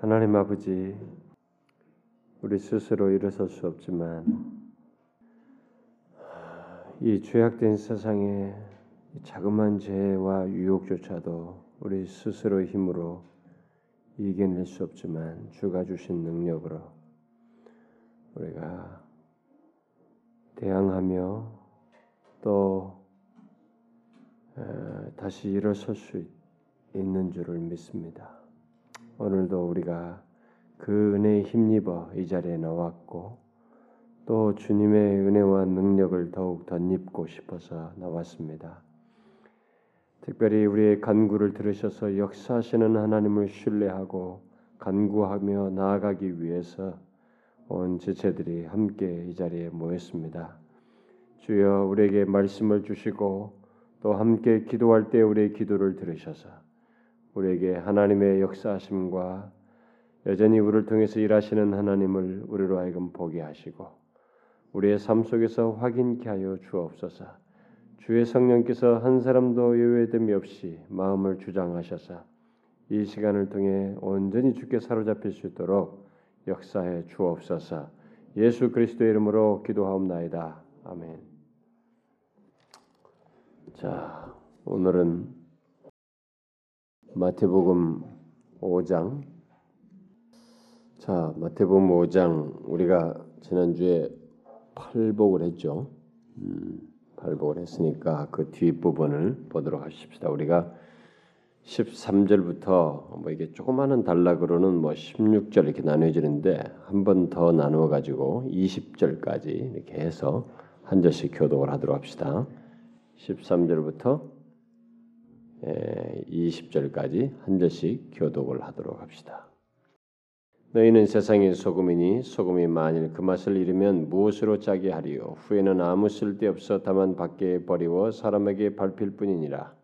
하나님 아버지, 우리 스스로 일어설 수 없지만 이 죄악된 세상에 자그마한 죄와 유혹조차도 우리 스스로의 힘으로 이겨낼 수 없지만 주가 주신 능력으로 우리가 대항하며 또 다시 일어설 수 있는 줄을 믿습니다. 오늘도 우리가 그 은혜에 힘입어 이 자리에 나왔고 또 주님의 은혜와 능력을 더욱 덧입고 싶어서 나왔습니다. 특별히 우리의 간구를 들으셔서 역사하시는 하나님을 신뢰하고 간구하며 나아가기 위해서 온 지체들이 함께 이 자리에 모였습니다. 주여 우리에게 말씀을 주시고 또 함께 기도할 때 우리의 기도를 들으셔서 우리에게 하나님의 역사하심과 여전히 우리를 통해서 일하시는 하나님을 우리로 하여금 보게 하시고 우리의 삶 속에서 확인케 하여 주옵소서. 주의 성령께서 한 사람도 예외됨이 없이 마음을 주장하셔서 이 시간을 통해 온전히 주께 사로잡힐 수 있도록 역사해 주옵소서. 예수 그리스도의 이름으로 기도하옵나이다. 아멘. 자, 오늘은 마태복음 5장. 자, 마태복음 5장 우리가 지난주에 팔복을 했죠. 음, 팔복을 했으니까 그 뒷부분을 보도록 하십시다. 우리가 13절부터 뭐 이게 조그마한 단락으로는 뭐 16절 이렇게 나눠지는데 한 번 더 나누어 가지고 20절까지 이렇게 해서 한 절씩 교독을 하도록 합시다. 13절부터 20절까지 한 절씩 교독을 하도록 합시다. 너희는 세상의 소금이니 소금이 만일 그 맛을 잃으면 무엇으로 짜게 하리요? 후에는 아무 쓸데없어 다만 밖에 버리워 사람에게 밟힐 뿐이니라.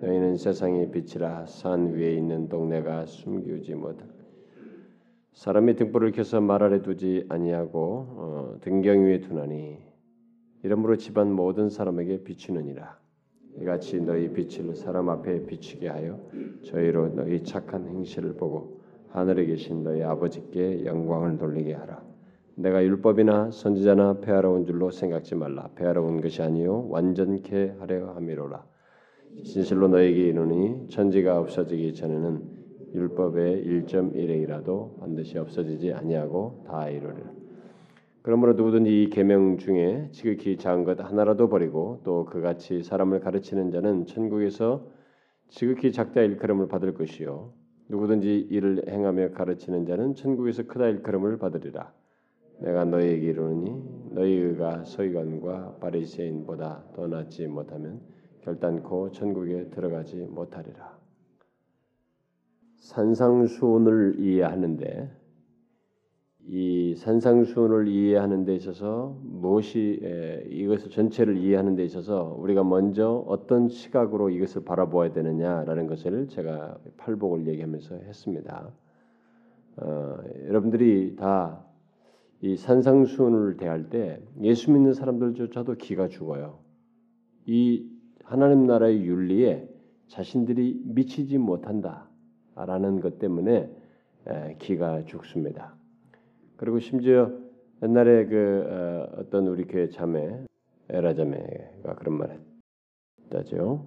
너희는 세상의 빛이라 산 위에 있는 동네가 숨기지 못할 사람이 등불을 켜서 말 아래 두지 아니하고 어, 등경 위에 두나니 이러므로 집안 모든 사람에게 비추느니라 이같이 너희 빛을 사람 앞에 비추게 하여 저희로 너희 착한 행실을 보고 하늘에 계신 너희 아버지께 영광을 돌리게 하라. 내가 율법이나 선지자나 폐하러 온 줄로 생각지 말라. 폐하러 온 것이 아니요 완전케 하려 함이로라. 진실로 너에게 이르니 천지가 없어지기 전에는 율법의 1.1행이라도 반드시 없어지지 아니하고 다 이루리라. 그러므로 누구든지 이 계명 중에 지극히 작은 것 하나라도 버리고 또 그같이 사람을 가르치는 자는 천국에서 지극히 작다 일컬음을 받을 것이요 누구든지 이를 행하며 가르치는 자는 천국에서 크다 일컬음을 받으리라. 내가 너희에게 이르노니 너희가 서기관과 바리새인보다 더 낫지 못하면 결단코 천국에 들어가지 못하리라. 산상수훈을 이해하는데 이 산상수훈을 이해하는 데 있어서 무엇이 이것을 전체를 이해하는 데 있어서 우리가 먼저 어떤 시각으로 이것을 바라보아야 되느냐라는 것을 제가 팔복을 얘기하면서 했습니다. 어, 여러분들이 다 이 산상수훈을 대할 때 예수 믿는 사람들조차도 기가 죽어요. 이 하나님 나라의 윤리에 자신들이 미치지 못한다라는 것 때문에 기가 죽습니다. 그리고 심지어 옛날에 그 어, 떤 우리 교회 자매 에라 자매가 그런 말 했다죠.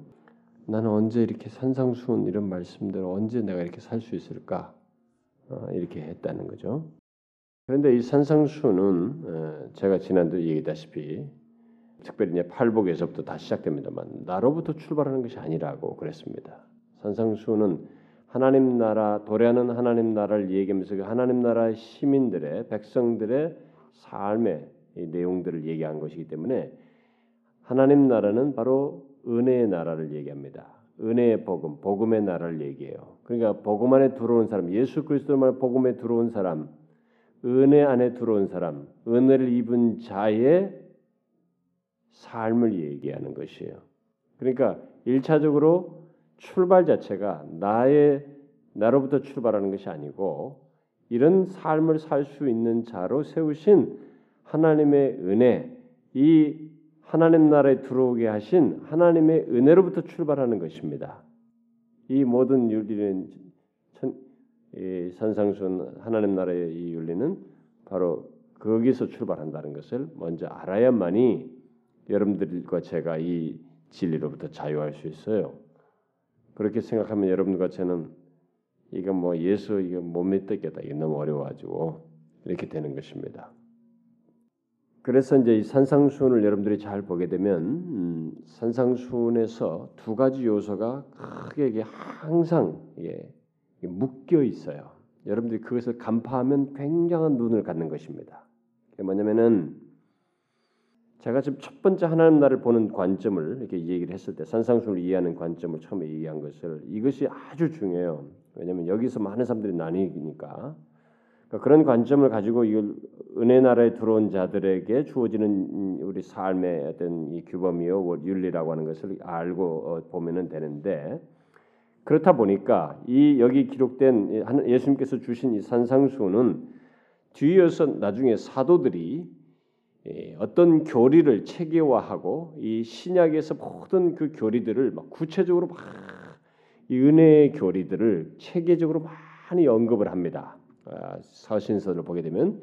나는 언제 이렇게 산상수훈 이런 말씀들 언제 내가 이렇게 살 수 있을까 어, 이렇게 했다는 거죠. 그런데 이 산상수훈은 어, 제가 지난주 얘기다시피 특별히 이제 팔복에서부터 다 시작됩니다만 나로부터 출발하는 것이 아니라고 그랬습니다. 산상수훈은 하나님 나라 도래하는 하나님 나라를 얘기하면서 그 하나님 나라 시민들의 백성들의 삶의 내용들을 얘기한 것이기 때문에 하나님 나라는 바로 은혜의 나라를 얘기합니다. 은혜의 복음, 복음의 나라를 얘기해요. 그러니까 복음 안에 들어온 사람, 예수 그리스도만 복음에 들어온 사람, 은혜 안에 들어온 사람, 은혜를 입은 자의 삶을 얘기하는 것이에요. 그러니까 일차적으로 출발 자체가 나의 나로부터 출발하는 것이 아니고 이런 삶을 살 수 있는 자로 세우신 하나님의 은혜, 이 하나님 나라에 들어오게 하신 하나님의 은혜로부터 출발하는 것입니다. 이 모든 윤리는 이 산상순 하나님 나라의 이 윤리는 바로 거기서 출발한다는 것을 먼저 알아야만이 여러분들과 제가 이 진리로부터 자유할 수 있어요. 그렇게 생각하면 여러분과 저는 이거 뭐 예수 이거 못 믿겠다 이게 너무 어려워가지고 이렇게 되는 것입니다. 그래서 이제 이 산상수훈을 여러분들이 잘 보게 되면 음, 산상수훈에서 두 가지 요소가 크게 이게 항상 예, 묶여 있어요. 여러분들이 그것을 간파하면 굉장한 눈을 갖는 것입니다. 그게 뭐냐면은 제가 지금 첫 번째 하나님 나를 보는 관점을 이렇게 얘기를 했을 때 산상수훈을 이해하는 관점을 처음에 얘기한 것을 이것이 아주 중요해요. 왜냐하면 여기서 많은 사람들이 나뉘니까 그러니까 그런 관점을 가지고 이 은혜 나라에 들어온 자들에게 주어지는 우리 삶의 어떤 이 규범이요 윤리라고 하는 것을 알고 어, 보면은 되는데 그렇다 보니까 이 여기 기록된 예수님께서 주신 이 산상수는 뒤이어서 나중에 사도들이 예, 어떤 교리를 체계화하고 이 신약에서 모든 그 교리들을 막 구체적으로 막 이 은혜의 교리들을 체계적으로 많이 언급을 합니다. 아, 서신서를 보게 되면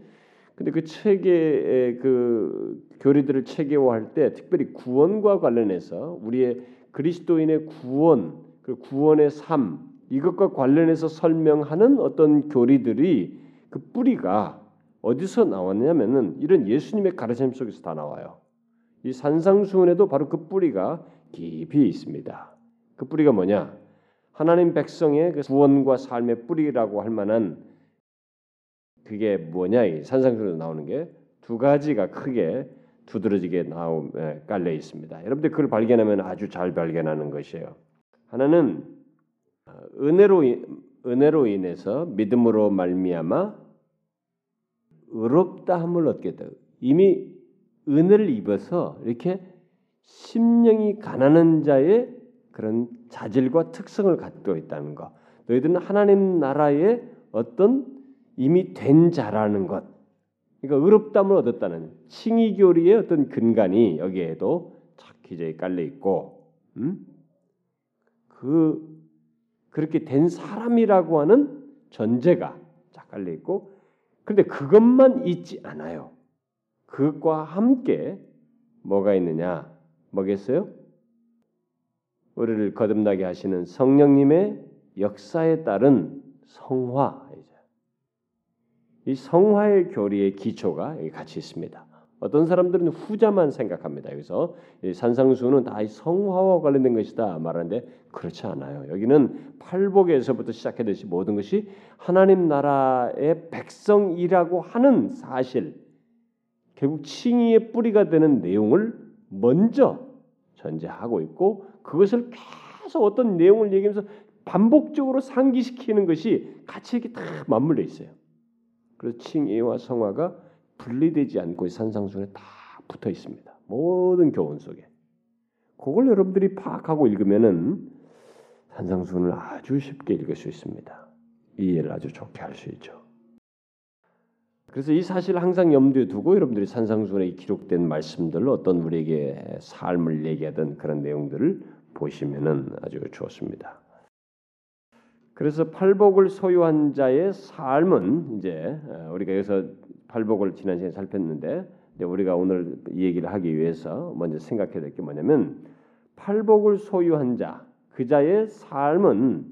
근데 그 체계의 그 교리들을 체계화할 때 특별히 구원과 관련해서 우리의 그리스도인의 구원, 그 구원의 삶 이것과 관련해서 설명하는 어떤 교리들이 그 뿌리가 어디서 나왔냐면은 이런 예수님의 가르침 속에서 다 나와요. 이 산상수훈에도 바로 그 뿌리가 깊이 있습니다. 그 뿌리가 뭐냐? 하나님 백성의 그 구원과 삶의 뿌리라고 할 만한 그게 뭐냐 이 산상수훈에서 나오는 게 두 가지가 크게 두드러지게 나오 깔려 있습니다. 여러분들 그걸 발견하면 아주 잘 발견하는 것이에요. 하나는 어, 은혜로 은혜로 인해서 믿음으로 말미암아 의롭다함을 얻겠다. 이미 은혜를 입어서 이렇게 심령이 가난한 자의 그런 자질과 특성을 갖고 있다는 것. 너희들은 하나님 나라의 어떤 이미 된 자라는 것. 그러니까 의롭담을 얻었다는 칭의 교리의 어떤 근간이 여기에도 착 기저에 깔려 있고, 음? 그 그렇게 된 사람이라고 하는 전제가 쫙 깔려 있고, 그런데 그것만 있지 않아요. 그것과 함께 뭐가 있느냐? 뭐겠어요? 우리를 거듭나게 하시는 성령님의 역사에 따른 성화 이 성화의 교리의 기초가 같이 있습니다. 어떤 사람들은 후자만 생각합니다. 여기서 산상수는 다 성화와 관련된 것이다 말하는데 그렇지 않아요. 여기는 팔복에서부터 시작해듯이 모든 것이 하나님 나라의 백성이라고 하는 사실, 결국 칭의의 뿌리가 되는 내용을 먼저 전제하고 있고 그것을 계속 어떤 내용을 얘기하면서 반복적으로 상기시키는 것이 같이 이렇게 다 맞물려 있어요. 그래서 칭의와 성화가 분리되지 않고 산상순에 다 붙어 있습니다. 모든 교훈 속에. 그걸 여러분들이 파악하고 읽으면은 산상순을 아주 쉽게 읽을 수 있습니다. 이해를 아주 좋게 할 수 있죠. 그래서 이 사실을 항상 염두에 두고 여러분들이 산상순에 기록된 말씀들로 어떤 우리에게 삶을 얘기하던 그런 내용들을 보시면은 아주 좋습니다. 그래서 팔복을 소유한 자의 삶은 이제 어, 우리가 여기서 팔복을 지난 시간에 살폈는데 우리가 오늘 이 얘기를 하기 위해서 먼저 생각해야 될 게 뭐냐면 팔복을 소유한 자, 그 자의 삶은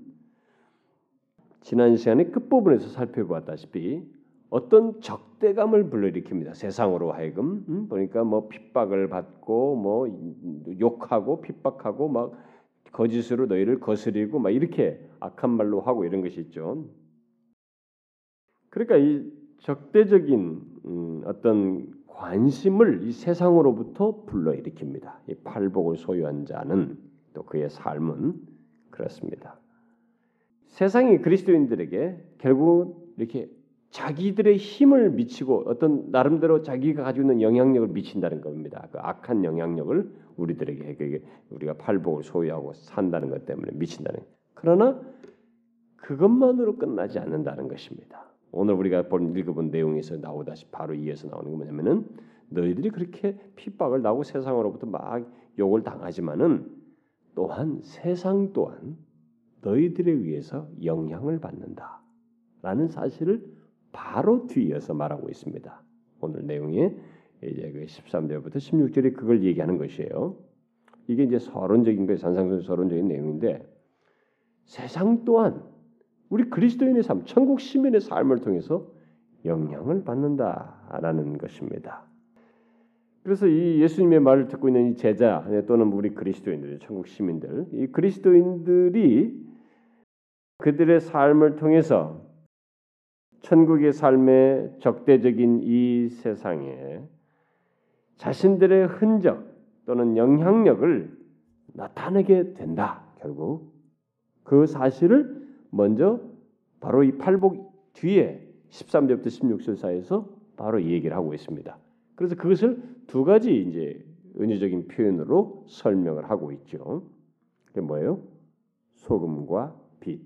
지난 시간에 끝부분에서 살펴보았다시피 어떤 적대감을 불러일으킵니다. 세상으로 하여금 음? 보니까 뭐 핍박을 받고 뭐 욕하고 핍박하고 막 거짓으로 너희를 거스리고 막 이렇게 악한 말로 하고 이런 것이 있죠. 그러니까 이 적대적인 음, 어떤 관심을 이 세상으로부터 불러일으킵니다. 이 팔복을 소유한 자는 또 그의 삶은 그렇습니다. 세상이 그리스도인들에게 결국 이렇게 자기들의 힘을 미치고 어떤 나름대로 자기가 가지고 있는 영향력을 미친다는 겁니다. 그 악한 영향력을 우리들에게 우리가 팔복을 소유하고 산다는 것 때문에 미친다는. 그러나 그것만으로 끝나지 않는다는 것입니다. 오늘 우리가 본 읽어본 내용에서 나오다시 바로 이어서 나오는 게 뭐냐면은 너희들이 그렇게 핍박을 나고 세상으로부터 막 욕을 당하지만은 또한 세상 또한 너희들에 의해서 영향을 받는다. 된다라는 사실을 바로 뒤이어서 말하고 있습니다. 오늘 내용이 이제 그 13절부터 16절이 그걸 얘기하는 것이에요. 이게 이제 서론적인 거예요. 산상순 서론적인 내용인데 세상 또한 우리 그리스도인의 삶, 천국 시민의 삶을 통해서 영향을 받는다라는 것입니다. 그래서 이 예수님의 말을 듣고 있는 이 제자 또는 우리 그리스도인들, 천국 시민들, 이 그리스도인들이 그들의 삶을 통해서 천국의 삶의 적대적인 이 세상에 자신들의 흔적 또는 영향력을 나타내게 된다. 결국 그 사실을 먼저 바로 이 팔복 뒤에 13절부터 16절 사이에서 바로 이 얘기를 하고 있습니다. 그래서 그것을 두 가지 이제 은유적인 표현으로 설명을 하고 있죠. 그게 뭐예요? 소금과 빛.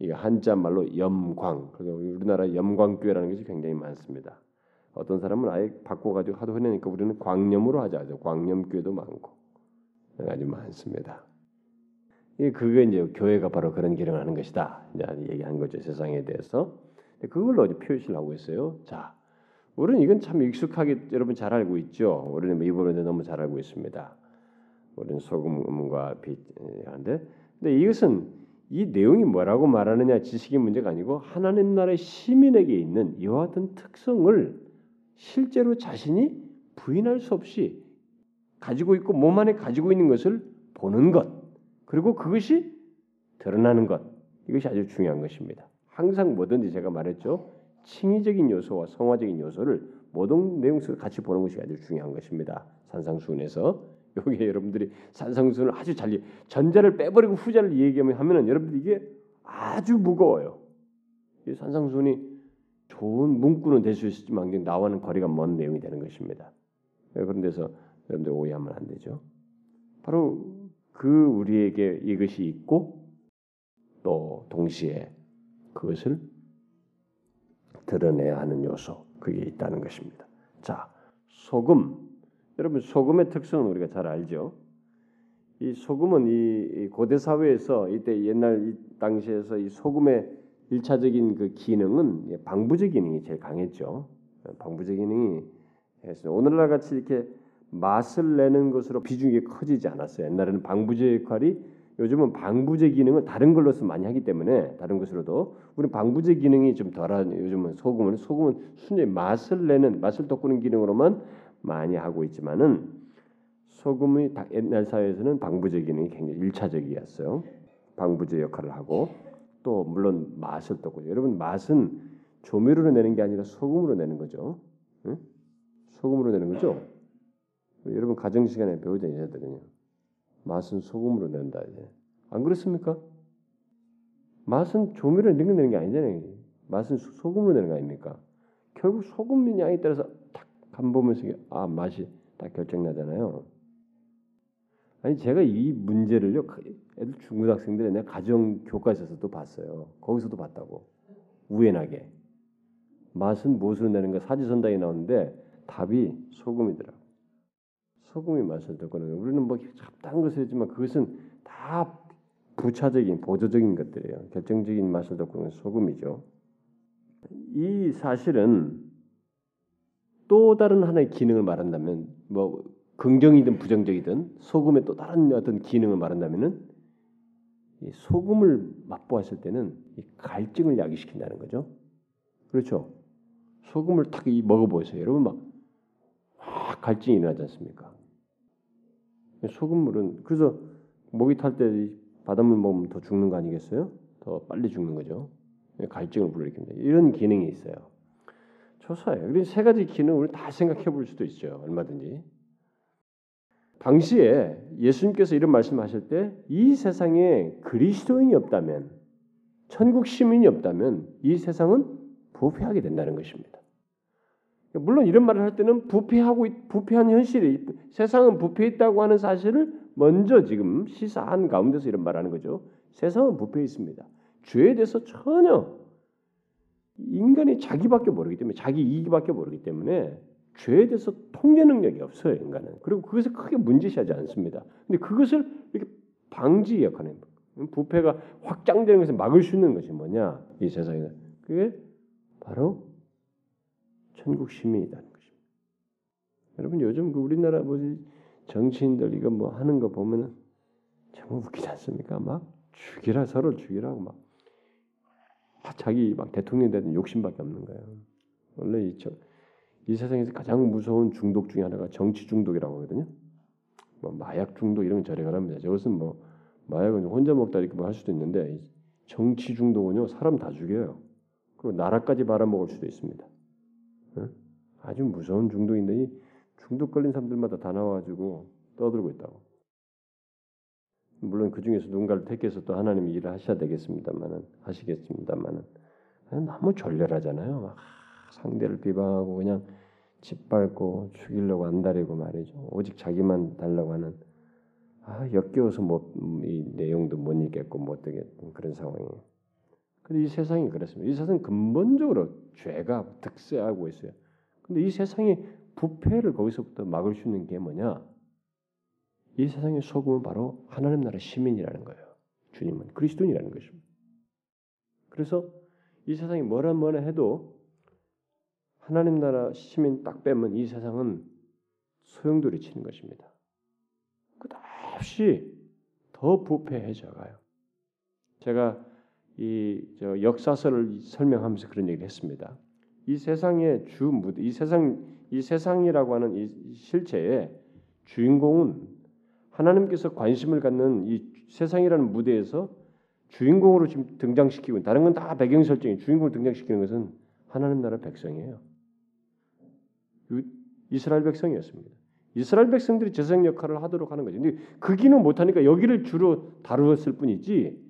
이게 한자 말로 염광. 그래서 우리나라 염광교회라는 것이 굉장히 많습니다. 어떤 사람은 아예 바꿔가지고 하도 흔하니까 우리는 광염으로 하자 광염교회도 많고 아주 많습니다. 이 그게 이제 교회가 바로 그런 기능을 하는 것이다. 이제 얘기한 거죠 세상에 대해서. 그걸로 이제 표시를 하고 있어요. 자, 우리는 이건 참 익숙하게 여러분 잘 알고 있죠. 우리는 이 부분에 너무 잘 알고 있습니다. 우리는 소금과 빛한데, 근데 이것은 이 내용이 뭐라고 말하느냐 지식의 문제가 아니고 하나님 나라의 시민에게 있는 이와 같은 특성을 실제로 자신이 부인할 수 없이 가지고 있고 몸 안에 가지고 있는 것을 보는 것 그리고 그것이 드러나는 것 이것이 아주 중요한 것입니다. 항상 뭐든지 제가 말했죠. 칭의적인 요소와 성화적인 요소를 모든 내용 속에 같이 보는 것이 아주 중요한 것입니다. 산상수훈에서 여기 여러분들이 산상수훈을 아주 잘 전자를 빼버리고 후자를 얘기하면 하면은 여러분들 이게 아주 무거워요. 이 산상수훈이 좋은 문구는 될 수 있지만 나와는 거리가 먼 내용이 되는 것입니다. 그런 데서 여러분들 오해하면 안 되죠. 바로 그 우리에게 이것이 있고 또 동시에 그것을 드러내야 하는 요소 그게 있다는 것입니다. 자, 소금 여러분 소금의 특성은 우리가 잘 알죠. 이 소금은 이 고대 사회에서 이때 옛날 이 당시에서 이 소금의 일차적인 그 기능은 방부제 기능이 제일 강했죠. 방부제 기능이. 오늘날 같이 이렇게 맛을 내는 것으로 비중이 커지지 않았어요. 옛날에는 방부제 역할이 요즘은 방부제 기능을 다른 걸로서 많이 하기 때문에 다른 것으로도 우리 방부제 기능이 좀 덜한 요즘은 소금은 소금은 순전히 맛을 내는 맛을 돋구는 기능으로만 많이 하고 있지만은 소금이 옛날 사회에서는 방부제 기능이 굉장히 일차적이었어요. 방부제 역할을 하고 또 물론 맛을 돋고 여러분 맛은 조미료로 내는 게 아니라 소금으로 내는 거죠. 응? 소금으로 내는 거죠. 여러분 가정 시간에 배우자 얘네들은요. 맛은 소금으로 낸다 이제. 안 그렇습니까? 맛은 조미료를 넣는 게 아니잖아요. 맛은 소금으로 내는 거 아닙니까? 결국 소금 양에 따라서 탁간 보면서 아 맛이 딱 결정나잖아요. 아니 제가 이 문제를요 애들 중고등학생들이 내가 가정 교과서에서도 봤어요. 거기서도 봤다고 우연하게 맛은 무엇으로 내는가 사지선다에 나오는데 답이 소금이더라고. 소금이 맛을 돋구는 우리는 뭐 잡다한 것을 했지만 그것은 다 부차적인 보조적인 것들이에요. 결정적인 맛을 돋구는 소금이죠. 이 사실은 또 다른 하나의 기능을 말한다면 뭐 긍정이든 부정적이든 소금의 또 다른 어떤 기능을 말한다면은 소금을 맛보았을 때는 갈증을 야기시킨다는 거죠. 그렇죠. 소금을 딱 먹어보세요. 여러분 막, 막 갈증이 일어나지 않습니까? 소금물은 그래서 목이 탈 때 바닷물 먹으면 더 죽는 거 아니겠어요? 더 빨리 죽는 거죠. 갈증을 불러일으킵니다. 이런 기능이 있어요. 조사예요. 그래서 세 가지 기능 우리 다 생각해 볼 수도 있죠. 얼마든지. 당시에 예수님께서 이런 말씀하실 때 이 세상에 그리스도인이 없다면 천국 시민이 없다면 이 세상은 부패하게 된다는 것입니다. 물론 이런 말을 할 때는 부패하고 부패한 현실이 세상은 부패했다고 하는 사실을 먼저 지금 시사한 가운데서 이런 말하는 거죠. 세상은 부패 있습니다. 죄에 대해서 전혀 인간이 자기밖에 모르기 때문에 자기 이익밖에 모르기 때문에 죄에 대해서 통제 능력이 없어요 인간은. 그리고 그것을 크게 문제시하지 않습니다. 근데 그것을 이렇게 방지 역할을 부패가 확장되는 것을 막을 수 있는 것이 뭐냐 이 세상에 그게 바로 천국 시민이라는 것입니다. 여러분 요즘 그 우리나라 뭐지 정치인들 이거 뭐 하는 거 보면은 정말 웃기지 않습니까? 막 죽이라 서로 죽이라고 막 자기 막 대통령 되는 욕심밖에 없는 거예요. 원래 이, 저, 이 세상에서 가장 무서운 중독 중에 하나가 정치 중독이라고 하거든요. 뭐 마약 중독 이런 건 저리 가랍니다. 저것은 뭐 마약은 혼자 먹다 이렇게 뭐 할 수도 있는데 정치 중독은요 사람 다 죽여요. 그리고 나라까지 말아먹을 수도 있습니다. 응? 아주 무서운 중독인데 이 중독 걸린 사람들마다 다 나와가지고 떠들고 있다고. 물론 그 중에서 누군가를 택해서 또 하나님이 일을 하셔야 되겠습니다만은 하시겠습니다만은 너무 졸렬하잖아요. 막 상대를 비방하고 그냥 짓밟고 죽이려고 안달이고 말이죠. 오직 자기만 달라고 하는 아 역겨워서 뭐이 내용도 못 읽겠고 못 되겠던 그런 상황이에요. 근데 이 세상이 그렇습니다. 이 세상 근본적으로 죄가 득세하고 있어요. 근데 이 세상이 부패를 거기서부터 막을 수 있는 게 뭐냐? 이 세상의 소금은 바로 하나님 나라 시민이라는 거예요. 주님은 그리스도인이라는 것입니다. 그래서 이 세상이 뭐라 뭐라 해도 하나님 나라 시민 딱 빼면 이 세상은 소용돌이 치는 것입니다. 끝없이 더 부패해져 가요. 제가 이 역사서를 설명하면서 그런 얘기를 했습니다. 이 세상의 주 무대, 이 세상 이 세상이라고 하는 이 실체의 주인공은 하나님께서 관심을 갖는 이 세상이라는 무대에서 주인공으로 지금 등장시키고 다른 건 다 배경 설정이 주인공을 등장시키는 것은 하나님 나라 백성이에요. 이스라엘 백성이었습니다. 이스라엘 백성들이 재생 역할을 하도록 하는 거죠. 근데 그기는 못하니까 여기를 주로 다루었을 뿐이지.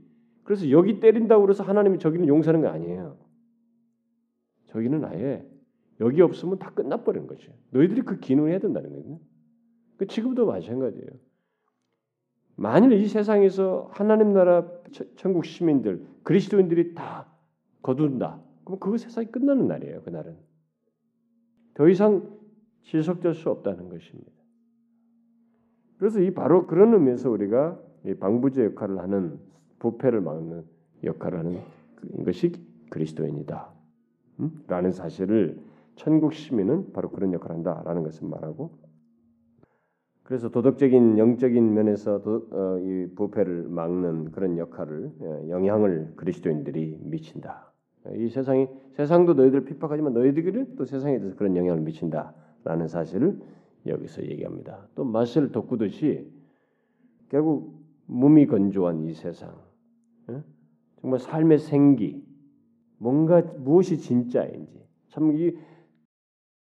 그래서 여기 때린다고 그래서 하나님이 저기는 용서하는 거 아니에요. 저기는 아예 여기 없으면 다 끝나버리는 거죠. 너희들이 그 기능을 해야 된다는 거예요. 그 지금도 마찬가지예요. 만일 이 세상에서 하나님 나라 천국 시민들 그리스도인들이 다 거둔다. 그럼 그 세상이 끝나는 날이에요. 그날은 더 이상 지속될 수 없다는 것입니다. 그래서 이 바로 그런 의미에서 우리가 방부제 역할을 하는 부패를 막는 역할을 하는 것이 그리스도인이다. 라는 사실을 천국 시민은 바로 그런 역할을 한다라는 것을 말하고 그래서 도덕적인 영적인 면에서 도, 어, 이 부패를 막는 그런 역할을 예, 영향을 그리스도인들이 미친다. 이 세상이 세상도 너희들 핍박하지만 너희들이 또 세상에 대해서 그런 영향을 미친다라는 사실을 여기서 얘기합니다. 또 맛을 돋구듯이 결국 몸이 건조한 이 세상, 예? 정말 삶의 생기, 뭔가 무엇이 진짜인지 참 이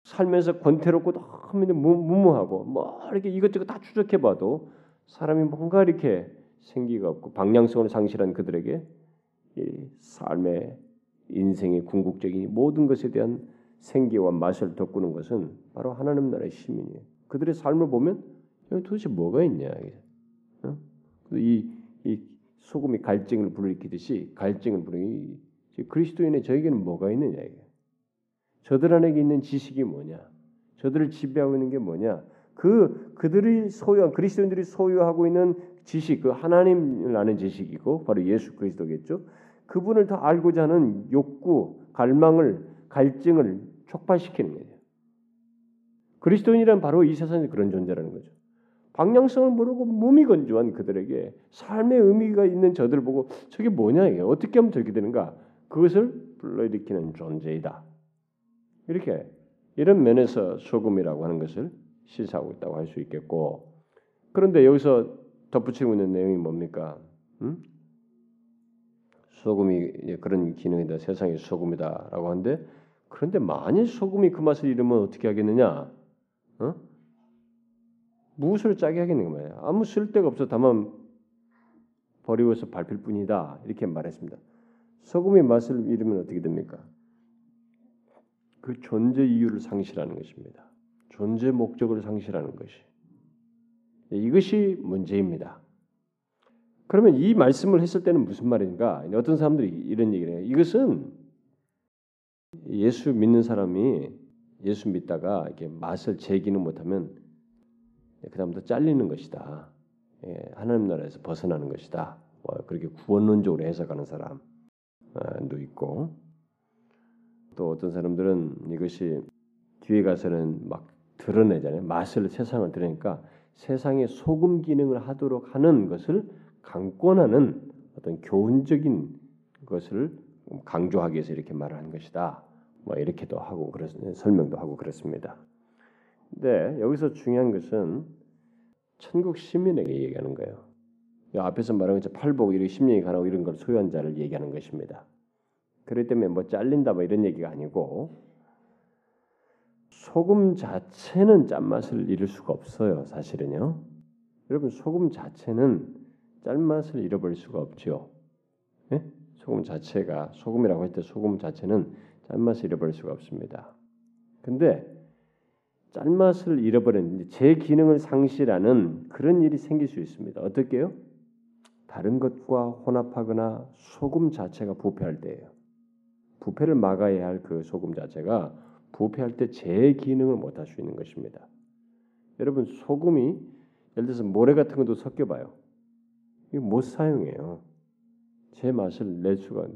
살면서 권태롭고 너무 무모하고 뭐 이렇게 이것저것 다 추적해봐도 사람이 뭔가 이렇게 생기가 없고 방향성을 상실한 그들에게 이 삶의 인생의 궁극적인 모든 것에 대한 생기와 맛을 돋구는 것은 바로 하나님 나라의 시민이에요. 그들의 삶을 보면 도대체 뭐가 있냐? 어? 이, 이 소금이 갈증을 불일으키듯이 갈증을 불이 그리스도인의 저에게는 뭐가 있느냐 이게. 저들 안에 있는 지식이 뭐냐? 저들을 지배하고 있는 게 뭐냐? 그 그들이 소유한 그리스도인들이 소유하고 있는 지식, 그 하나님을 아는 지식이고 바로 예수 그리스도겠죠. 그분을 더 알고자 하는 욕구, 갈망을, 갈증을 촉발시키는 거예요. 그리스도인이란 바로 이 세상에 그런 존재라는 거죠. 방향성을 모르고 무미건조한 그들에게 삶의 의미가 있는 저들을 보고 저게 뭐냐 이게 어떻게 하면 저렇게 되는가 그것을 불러일으키는 존재이다. 이렇게 이런 면에서 소금이라고 하는 것을 시사하고 있다고 할 수 있겠고 그런데 여기서 덧붙이고 있는 내용이 뭡니까? 음? 소금이 그런 기능이다 세상의 소금이다라고 하는데 그런데 만일 소금이 그 맛을 잃으면 어떻게 하겠느냐? 어? 무엇을 짜게 하겠는 거예요? 아무 쓸데가 없어 다만 버리고서 밟힐 뿐이다 이렇게 말했습니다. 소금의 맛을 잃으면 어떻게 됩니까? 그 존재 이유를 상실하는 것입니다. 존재 목적을 상실하는 것이 이것이 문제입니다. 그러면 이 말씀을 했을 때는 무슨 말인가? 어떤 사람들이 이런 얘기를 해요. 이것은 예수 믿는 사람이 예수 믿다가 이렇게 맛을 제기는 못하면 그다음부터 잘리는 것이다. 예, 하나님 나라에서 벗어나는 것이다. 뭐 그렇게 구원론적으로 해석하는 사람도 있고 또 어떤 사람들은 이것이 뒤에 가서는 막 드러내잖아요. 맛을 세상을 드러니까 세상의 소금 기능을 하도록 하는 것을 강권하는 어떤 교훈적인 것을 강조하기 위해서 이렇게 말하는 것이다. 뭐 이렇게도 하고 그렇 설명도 하고 그렇습니다. 근데 여기서 중요한 것은 천국 시민에게 얘기하는 거예요. 앞에서 말한 것처럼 팔복 이렇게 심령이 가나고 이런 걸 소유한 자를 얘기하는 것입니다. 그렇기 때문에 뭐 잘린다 뭐 이런 얘기가 아니고 소금 자체는 짠맛을 잃을 수가 없어요. 사실은요. 여러분 소금 자체는 짠맛을 잃어버릴 수가 없죠. 예? 소금 자체가 소금이라고 할 때 소금 자체는 짠맛을 잃어버릴 수가 없습니다. 근데 짠맛을 잃어버린 제 기능을 상실하는 그런 일이 생길 수 있습니다. 어떻게요? 다른 것과 혼합하거나 소금 자체가 부패할 때예요. 부패를 막아야 할 그 소금 자체가 부패할 때 제 기능을 못 할 수 있는 것입니다. 여러분 소금이 예를 들어서 모래 같은 것도 섞여봐요. 이거 못 사용해요. 제 맛을 낼 수가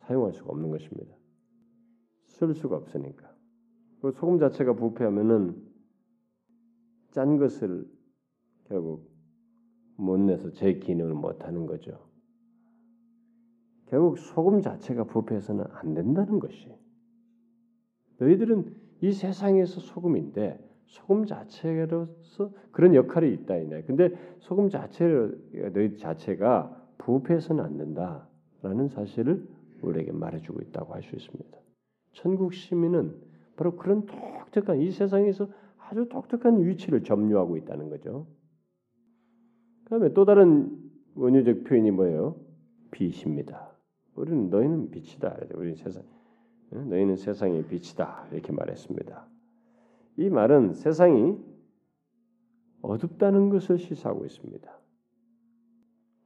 사용할 수가 없는 것입니다. 쓸 수가 없으니까. 그 소금 자체가 부패하면은 짠 것을 결국 못 내서 제 기능을 못 하는 거죠. 결국 소금 자체가 부패해서는 안 된다는 것이. 너희들은 이 세상에서 소금인데 소금 자체로서 그런 역할이 있다 이네. 근데 소금 자체를 너희 자체가 부패해서는 안 된다라는 사실을 우리에게 말해주고 있다고 할 수 있습니다. 천국 시민은 바로 그런 독특한 이 세상에서 아주 독특한 위치를 점유하고 있다는 거죠. 그다음에 또 다른 원유적 표현이 뭐예요? 빛입니다. 우리는 너희는 빛이다. 우리 세상 너희는 세상의 빛이다 이렇게 말했습니다. 이 말은 세상이 어둡다는 것을 시사하고 있습니다.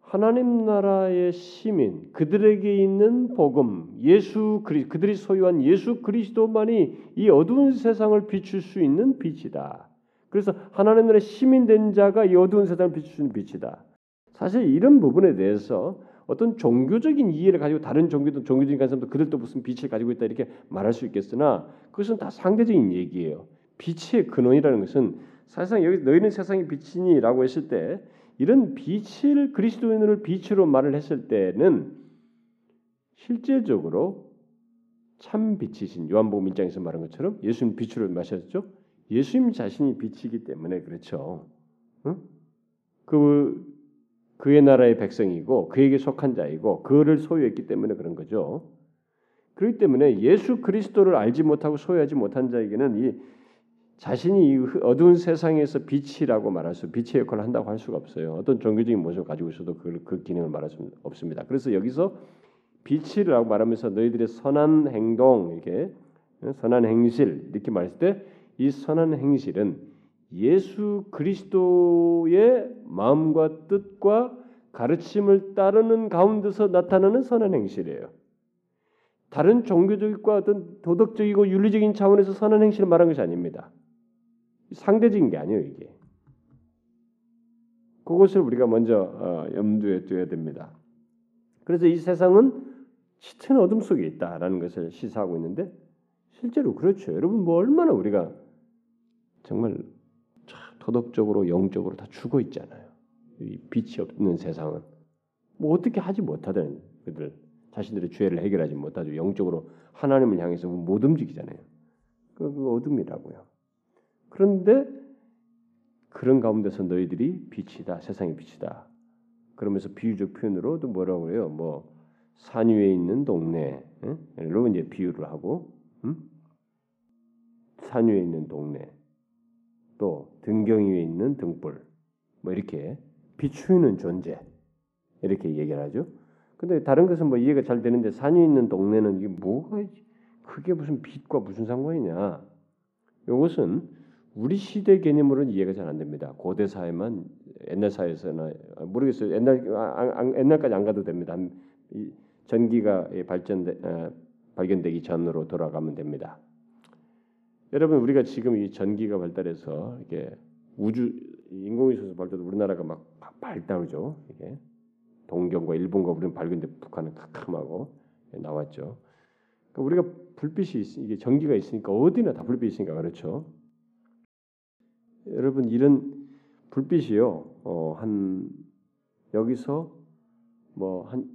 하나님 나라의 시민 그들에게 있는 복음 예수 그리 그들이 소유한 예수 그리스도만이 이 어두운 세상을 비출 수 있는 빛이다. 그래서 하나님 나라의 시민 된 자가 이 어두운 세상을 비출 수 있는 빛이다. 사실 이런 부분에 대해서 어떤 종교적인 이해를 가지고 다른 종교도 종교적인 관점도 그들도 무슨 빛을 가지고 있다 이렇게 말할 수 있겠으나 그것은 다 상대적인 얘기예요. 빛의 근원이라는 것은 사실상 여기 너희는 세상의 빛이니라고 했을 때 이런 빛을 그리스도인을 빛으로 말을 했을 때는 실제적으로 참 빛이신 요한복음 1장에서 말한 것처럼 예수님 빛으로 마셨죠. 예수님 자신이 빛이기 때문에 그렇죠. 응? 그 그의 나라의 백성이고 그에게 속한 자이고 그를 소유했기 때문에 그런 거죠. 그렇기 때문에 예수 그리스도를 알지 못하고 소유하지 못한 자에게는 이 자신이 이 어두운 세상에서 빛이라고 말할 수, 빛의 역할을 한다고 할 수가 없어요. 어떤 종교적인 모습을 가지고 있어도 그, 그 기능을 말할 수 없습니다. 그래서 여기서 빛이라고 말하면서 너희들의 선한 행동, 이렇게 선한 행실 이렇게 말했을 때 이 선한 행실은 예수 그리스도의 마음과 뜻과 가르침을 따르는 가운데서 나타나는 선한 행실이에요. 다른 종교적과 어떤 도덕적이고 윤리적인 차원에서 선한 행실을 말한 것이 아닙니다. 상대적인 게 아니에요 이게. 그것을 우리가 먼저 어, 염두에 둬야 됩니다. 그래서 이 세상은 짙은 어둠 속에 있다라는 것을 시사하고 있는데 실제로 그렇죠. 여러분 뭐 얼마나 우리가 정말 도덕적으로 영적으로 다 죽어 있잖아요. 이 빛이 없는 세상은 뭐 어떻게 하지 못하든 그들 자신들의 죄를 해결하지 못하죠. 영적으로 하나님을 향해서 못 움직이잖아요. 그, 그 어둠이라고요. 그런데 그런 가운데서 너희들이 빛이다, 세상의 빛이다. 그러면서 비유적 표현으로 또 뭐라고 해요? 뭐 산 위에 있는 동네, 응? 로 이제 비유를 하고, 응? 산 위에 있는 동네, 또 등경 위에 있는 등불, 뭐 이렇게 비추는 존재 이렇게 얘기를 하죠. 근데 다른 것은 뭐 이해가 잘 되는데 산 위에 있는 동네는 이게 뭐가 그게 무슨 빛과 무슨 상관이냐? 이것은 우리 시대 개념으로는 이해가 잘 안 됩니다. 고대 사회만 옛날 사회에서나 모르겠어요. 옛날 옛날까지 안 가도 됩니다. 전기가 발전돼 어, 발견되기 전으로 돌아가면 됩니다. 여러분 우리가 지금 이 전기가 발달해서 이게 우주 인공위성 발달도 우리나라가 막 발달죠. 이게 동경과 일본과 우리는 발견돼 북한은 캄캄하고 나왔죠. 그러니까 우리가 불빛이 있, 이게 전기가 있으니까 어디나 다 불빛이 있으니까 그렇죠. 여러분 이런 불빛이요. 어, 한 여기서 뭐 한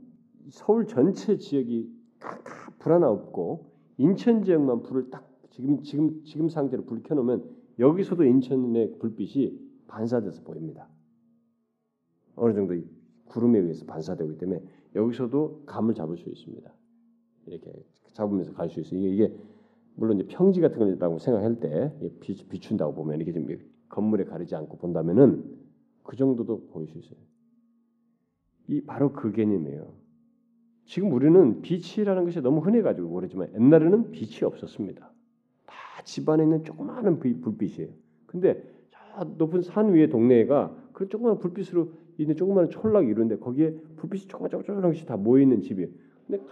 서울 전체 지역이 다, 다 불 하나 없고 인천 지역만 불을 딱 지금 지금 지금 상태로 불 켜놓으면 여기서도 인천의 불빛이 반사돼서 보입니다. 어느 정도 구름에 의해서 반사되기 때문에 여기서도 감을 잡을 수 있습니다. 이렇게 잡으면서 갈 수 있어요. 이게, 물론 이제 평지 같은 거라고 생각할 때 비, 비춘다고 보면 이게 좀 건물에 가리지 않고 본다면은 그 정도도 보일 수 있어요. 이 바로 그 개념이에요. 지금 우리는 빛이라는 것이 너무 흔해가지고 모르지만 옛날에는 빛이 없었습니다. 다 집안에 있는 조그마한 불빛이에요. 근데 저 높은 산 위의 동네가 그런 조그마한 불빛으로 있는 조그마한 촌락이 이루는데 거기에 불빛이 조그마조그마한 다 모여 있는 집이에요. 근데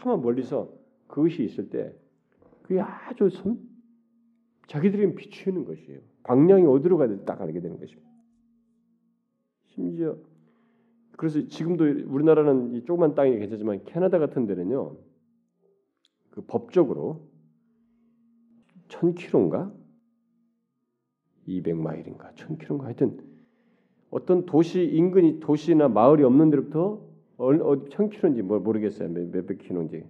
가만 멀리서 그것이 있을 때 그게 아주 섬, 자기들이 비추는 것이에요. 방향이 어디로 가야 될지 딱 알게 되는 것입니다. 심지어 그래서 지금도 우리나라는 이 조그만 땅이 괜찮지만 캐나다 같은 데는요. 그 법적으로 1000km인가 200마일인가 1000km인가 하여튼 어떤 도시 인근이 도시나 마을이 없는 데로부터 어, 어 1000km인지 뭘 모르겠어요. 몇, 몇백 킬로인지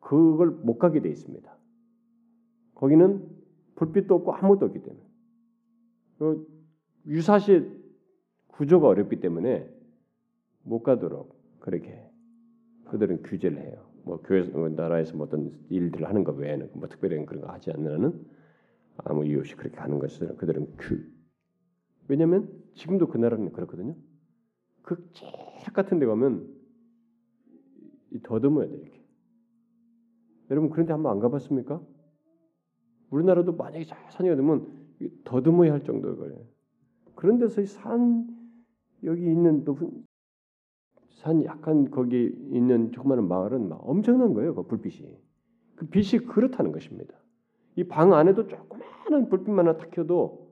그걸 못 가게 돼 있습니다. 거기는 불빛도 없고 아무것도 없기 때문에 그 유사시 구조가 어렵기 때문에 못 가도록 그렇게 그들은 규제를 해요. 뭐 교회 뭐 나라에서 뭐 어떤 일들을 하는 것 외에는 뭐 특별히 그런 거 하지 않는 아무 이유 없이 그렇게 하는 것을 그들은 규. 왜냐하면 지금도 그 나라는 그렇거든요. 그책 같은 데 가면 더듬어야 돼 이렇게. 여러분 그런데 한번 안 가봤습니까? 우리나라도 만약에 산이 되면 더듬어야 할 정도로 그래요. 그런 데서 산 여기 있는 높은 산 약간 거기 있는 조그마한 마을은 막 엄청난 거예요. 그 불빛이. 그 빛이 그렇다는 것입니다. 이 방 안에도 조그마한 불빛만 하나 탁 켜도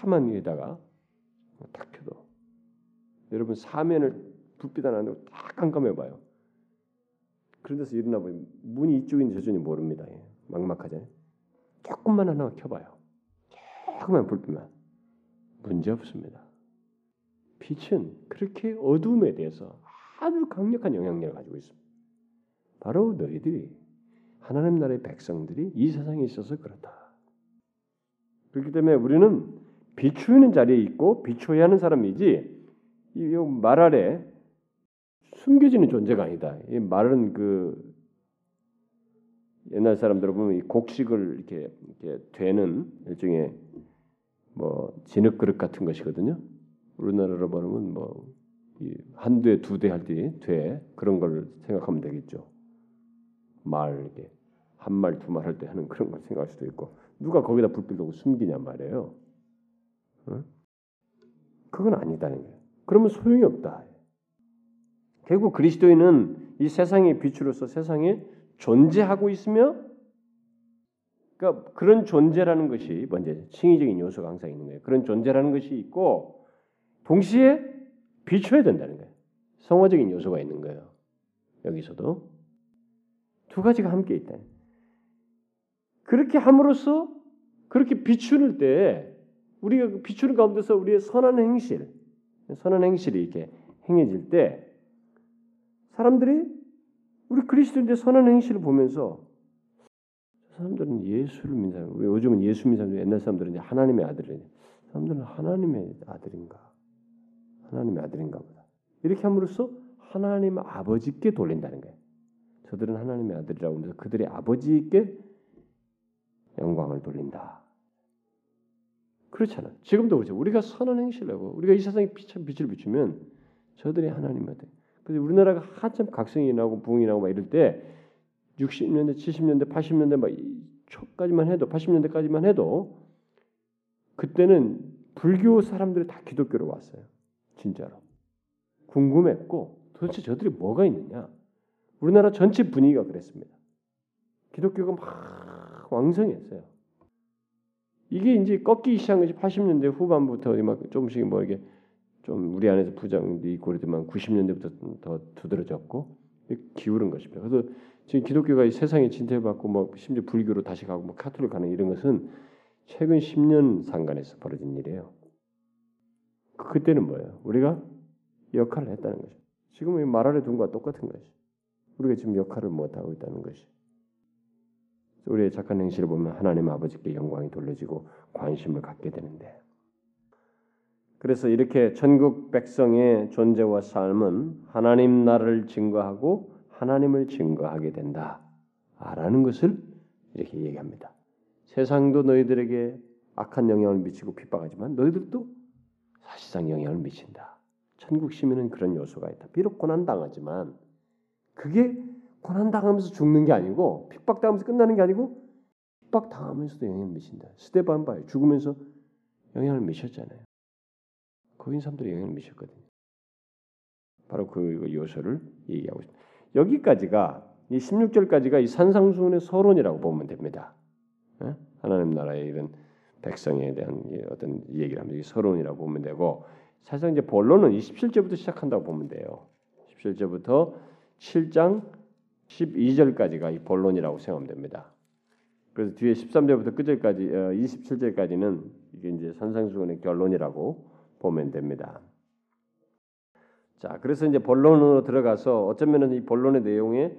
캄캄한 위에다가 탁 켜도 여러분 사면을 불빛 하나 안고 딱 깜깜해 봐요. 그런 데서 일어나 보면 문이 이쪽인지 저쪽인지 모릅니다. 예. 막막하잖아요. 조금만 하나 켜봐요. 조금만 불빛만 문제 없습니다. 빛은 그렇게 어둠에 대해서 아주 강력한 영향력을 가지고 있습니다. 바로 너희들이 하나님 나라의 백성들이 이 세상에 있어서 그렇다. 그렇기 때문에 우리는 비추는 자리에 있고 비추어야 하는 사람이지 이 말 아래 숨겨지는 존재가 아니다. 이 말은 그 옛날 사람들 보면 이 곡식을 이렇게 이렇게 되는 일종의 뭐 진흙 그릇 같은 것이거든요. 우리나라로 말하면 뭐 한대 두대 할 때 돼 그런 걸 생각하면 되겠죠. 말 이렇게 한 말 두 말 할 때 하는 그런 걸 생각할 수도 있고 누가 거기다 불빛 놓고 숨기냐 말이에요. 어? 그건 아니다는 거예요. 그러면 소용이 없다. 결국 그리스도인은 이 세상의 빛으로서 세상에 존재하고 있으며 그러니까 그런 존재라는 것이 먼저 칭의적인 요소가 항상 있는 거예요. 그런 존재라는 것이 있고 동시에 비춰야 된다는 거예요. 성화적인 요소가 있는 거예요. 여기서도 두 가지가 함께 있다. 그렇게 함으로써 그렇게 비추는 때 우리가 비추는 가운데서 우리의 선한 행실, 선한 행실이 이렇게 행해질 때 사람들이 우리 그리스도인의 선한 행실을 보면서 사람들은 예수를 믿는 사람, 우리 요즘은 예수 믿는 사람들, 옛날 사람들은 하나님의 아들이에요. 사람들은 하나님의 아들인가, 하나님의 아들인가 보다. 이렇게 함으로써 하나님 아버지께 돌린다는 거예요. 저들은 하나님의 아들이라고 하면서 그들의 아버지께 영광을 돌린다. 그렇잖아. 지금도 그렇죠. 우리가 선한 행실을 하고 우리가 이 세상에 빛을 비추면 저들이 하나님 아들. 그래서 우리나라가 한참 각성이 나고 부흥이 나고 막 이럴 때 60년대, 70년대, 80년대 막 초까지만 해도 80년대까지만 해도 그때는 불교 사람들이 다 기독교로 왔어요. 진짜로. 궁금했고 도대체 저들이 뭐가 있느냐? 우리나라 전체 분위기가 그랬습니다. 기독교가 막 왕성했어요. 이게 이제 꺾이기 시작한 것이 80년대 후반부터 막 조금씩 뭐 이게 좀 우리 안에서 있고 그랬지만 90년대부터 더 두드러졌고 기울은 것입니다. 그래서 지금 기독교가 이 세상에 진퇴받고 뭐 심지어 불교로 다시 가고 뭐 카톨릭 가는 이런 것은 최근 10년 상간에서 벌어진 일이에요. 그때는 뭐예요? 우리가 역할을 했다는 거죠. 지금은 말 아래 둔 것과 똑같은 것이. 우리가 지금 역할을 못 하고 있다는 것이. 우리의 착한 행실을 보면 하나님 아버지께 영광이 돌려지고 관심을 갖게 되는데. 그래서 이렇게 천국 백성의 존재와 삶은 하나님 나라를 증거하고 하나님을 증거하게 된다라는 것을 이렇게 얘기합니다. 세상도 너희들에게 악한 영향을 미치고 핍박하지만 너희들도 사실상 영향을 미친다. 천국 시민은 그런 요소가 있다. 비록 고난 당하지만 그게 고난 당하면서 죽는 게 아니고 핍박 당하면서 끝나는 게 아니고 핍박 당하면서도 영향을 미친다. 스테반 바요 죽으면서 영향을 미쳤잖아요. 거인 사람들이 영향을 미쳤거든요. 바로 그 요소를 얘기하고 있습니다. 여기까지가 이 16절까지가 이 산상수훈의 서론이라고 보면 됩니다. 예? 하나님 나라의 이런 백성에 대한 어떤 얘기를 하면 이 서론이라고 보면 되고 사실상 이제 본론은 27절부터 시작한다고 보면 돼요. 17절부터 7장 12절까지가 이 본론이라고 생각하면 됩니다. 그래서 뒤에 13절부터 끝절까지 27절까지는 어, 이게 이제 산상수훈의 결론이라고 보면 됩니다. 자, 그래서 이제 본론으로 들어가서 어쩌면은 이 본론의 내용에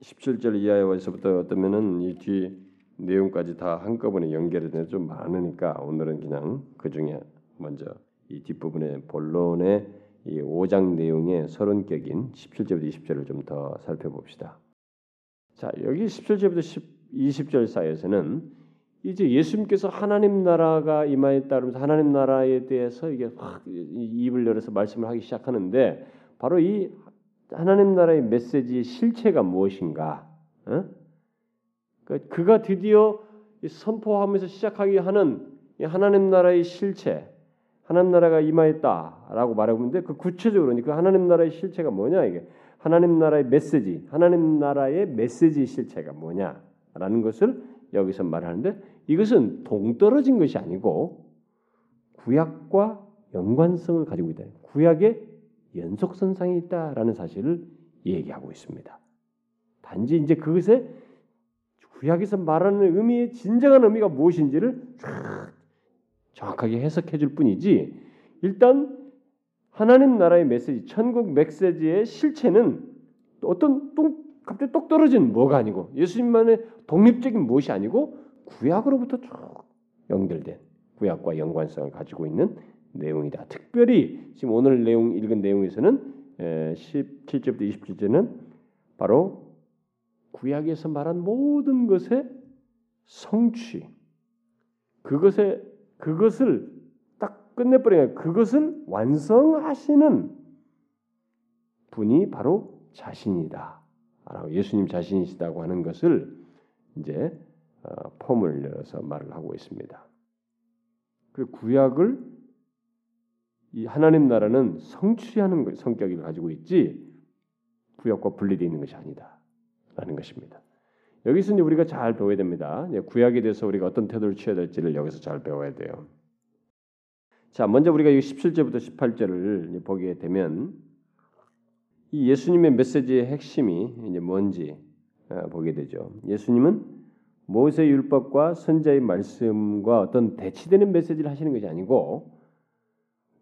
17절 이하에서부터 어쩌면은 이 뒤 내용까지 다 한꺼번에 연결이 되는 좀 많으니까 오늘은 그냥 그 중에 먼저 이 뒷부분의 본론의 이 5장 내용의 서론격인 17절부터 20절을 좀 더 살펴봅시다. 자, 여기 17절부터 20절 사이에서는 이제 예수님께서 하나님 나라가 임하에 따르면서 하나님 나라에 대해서 이게 확 입을 열어서 말씀을 하기 시작하는데 바로 이 하나님 나라의 메시지의 실체가 무엇인가? 어? 그러니까 그가 드디어 선포하면서 시작하게 하는 하나님 나라의 실체, 하나님 나라가 임하였다라고 말하고 있는데 그 구체적으로 그 하나님 나라의 실체가 뭐냐 이게 하나님 나라의 메시지, 하나님 나라의 메시지 실체가 뭐냐라는 것을 여기서 말하는데 이것은 동떨어진 것이 아니고 구약과 연관성을 가지고 있다. 구약의 연속선상에 있다라는 사실을 얘기하고 있습니다. 단지 이제 그것에 구약에서 말하는 의미의 진정한 의미가 무엇인지를 정확하게 해석해 줄 뿐이지 일단 하나님 나라의 메시지, 천국 메시지의 실체는 어떤 똥, 갑자기 똑 떨어진 뭐가 아니고 예수님만의 독립적인 무엇이 아니고 구약으로부터 쭉 연결된 구약과 연관성을 가지고 있는 내용이다. 특별히 지금 오늘 내용 읽은 내용에서는 17절부터 27절은 바로 구약에서 말한 모든 것의 성취, 그것의 그것을 딱 끝내버리면 그것을 완성하시는 분이 바로 자신이다. 예수님 자신이시다고 하는 것을 이제 어, 폼을 내서 말을 하고 있습니다. 그 구약을 이 하나님 나라는 성취하는 성격을 가지고 있지 구약과 분리되어 있는 것이 아니다라는 것입니다. 여기서 이제 우리가 잘 배워야 됩니다. 구약에 대해서 우리가 어떤 태도를 취해야 될지를 여기서 잘 배워야 돼요. 자, 먼저 우리가 이 17절부터 18절을 보게 되면 이 예수님의 메시지의 핵심이 이제 뭔지 어, 보게 되죠. 예수님은 모세 율법과 선자의 말씀과 어떤 대치되는 메시지를 하시는 것이 아니고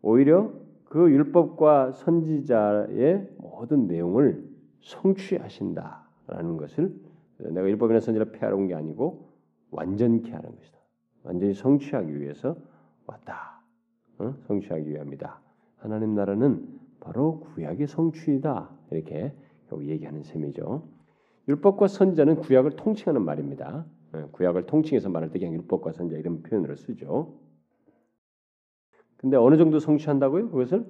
오히려 그 율법과 선지자의 모든 내용을 성취하신다라는 것을 내가 율법이나 선지를 폐하러 온 게 아니고 완전케 하는 것이다. 완전히 성취하기 위해서 왔다. 어? 성취하기 위함이다. 하나님 나라는 바로 구약의 성취이다. 이렇게 얘기하는 셈이죠. 율법과 선자는 구약을 통칭하는 말입니다. 예, 구약을 통칭해서 말할 때 그냥 율법과 선자 이런 표현으로 쓰죠. 근데 어느 정도 성취한다고요? 그것을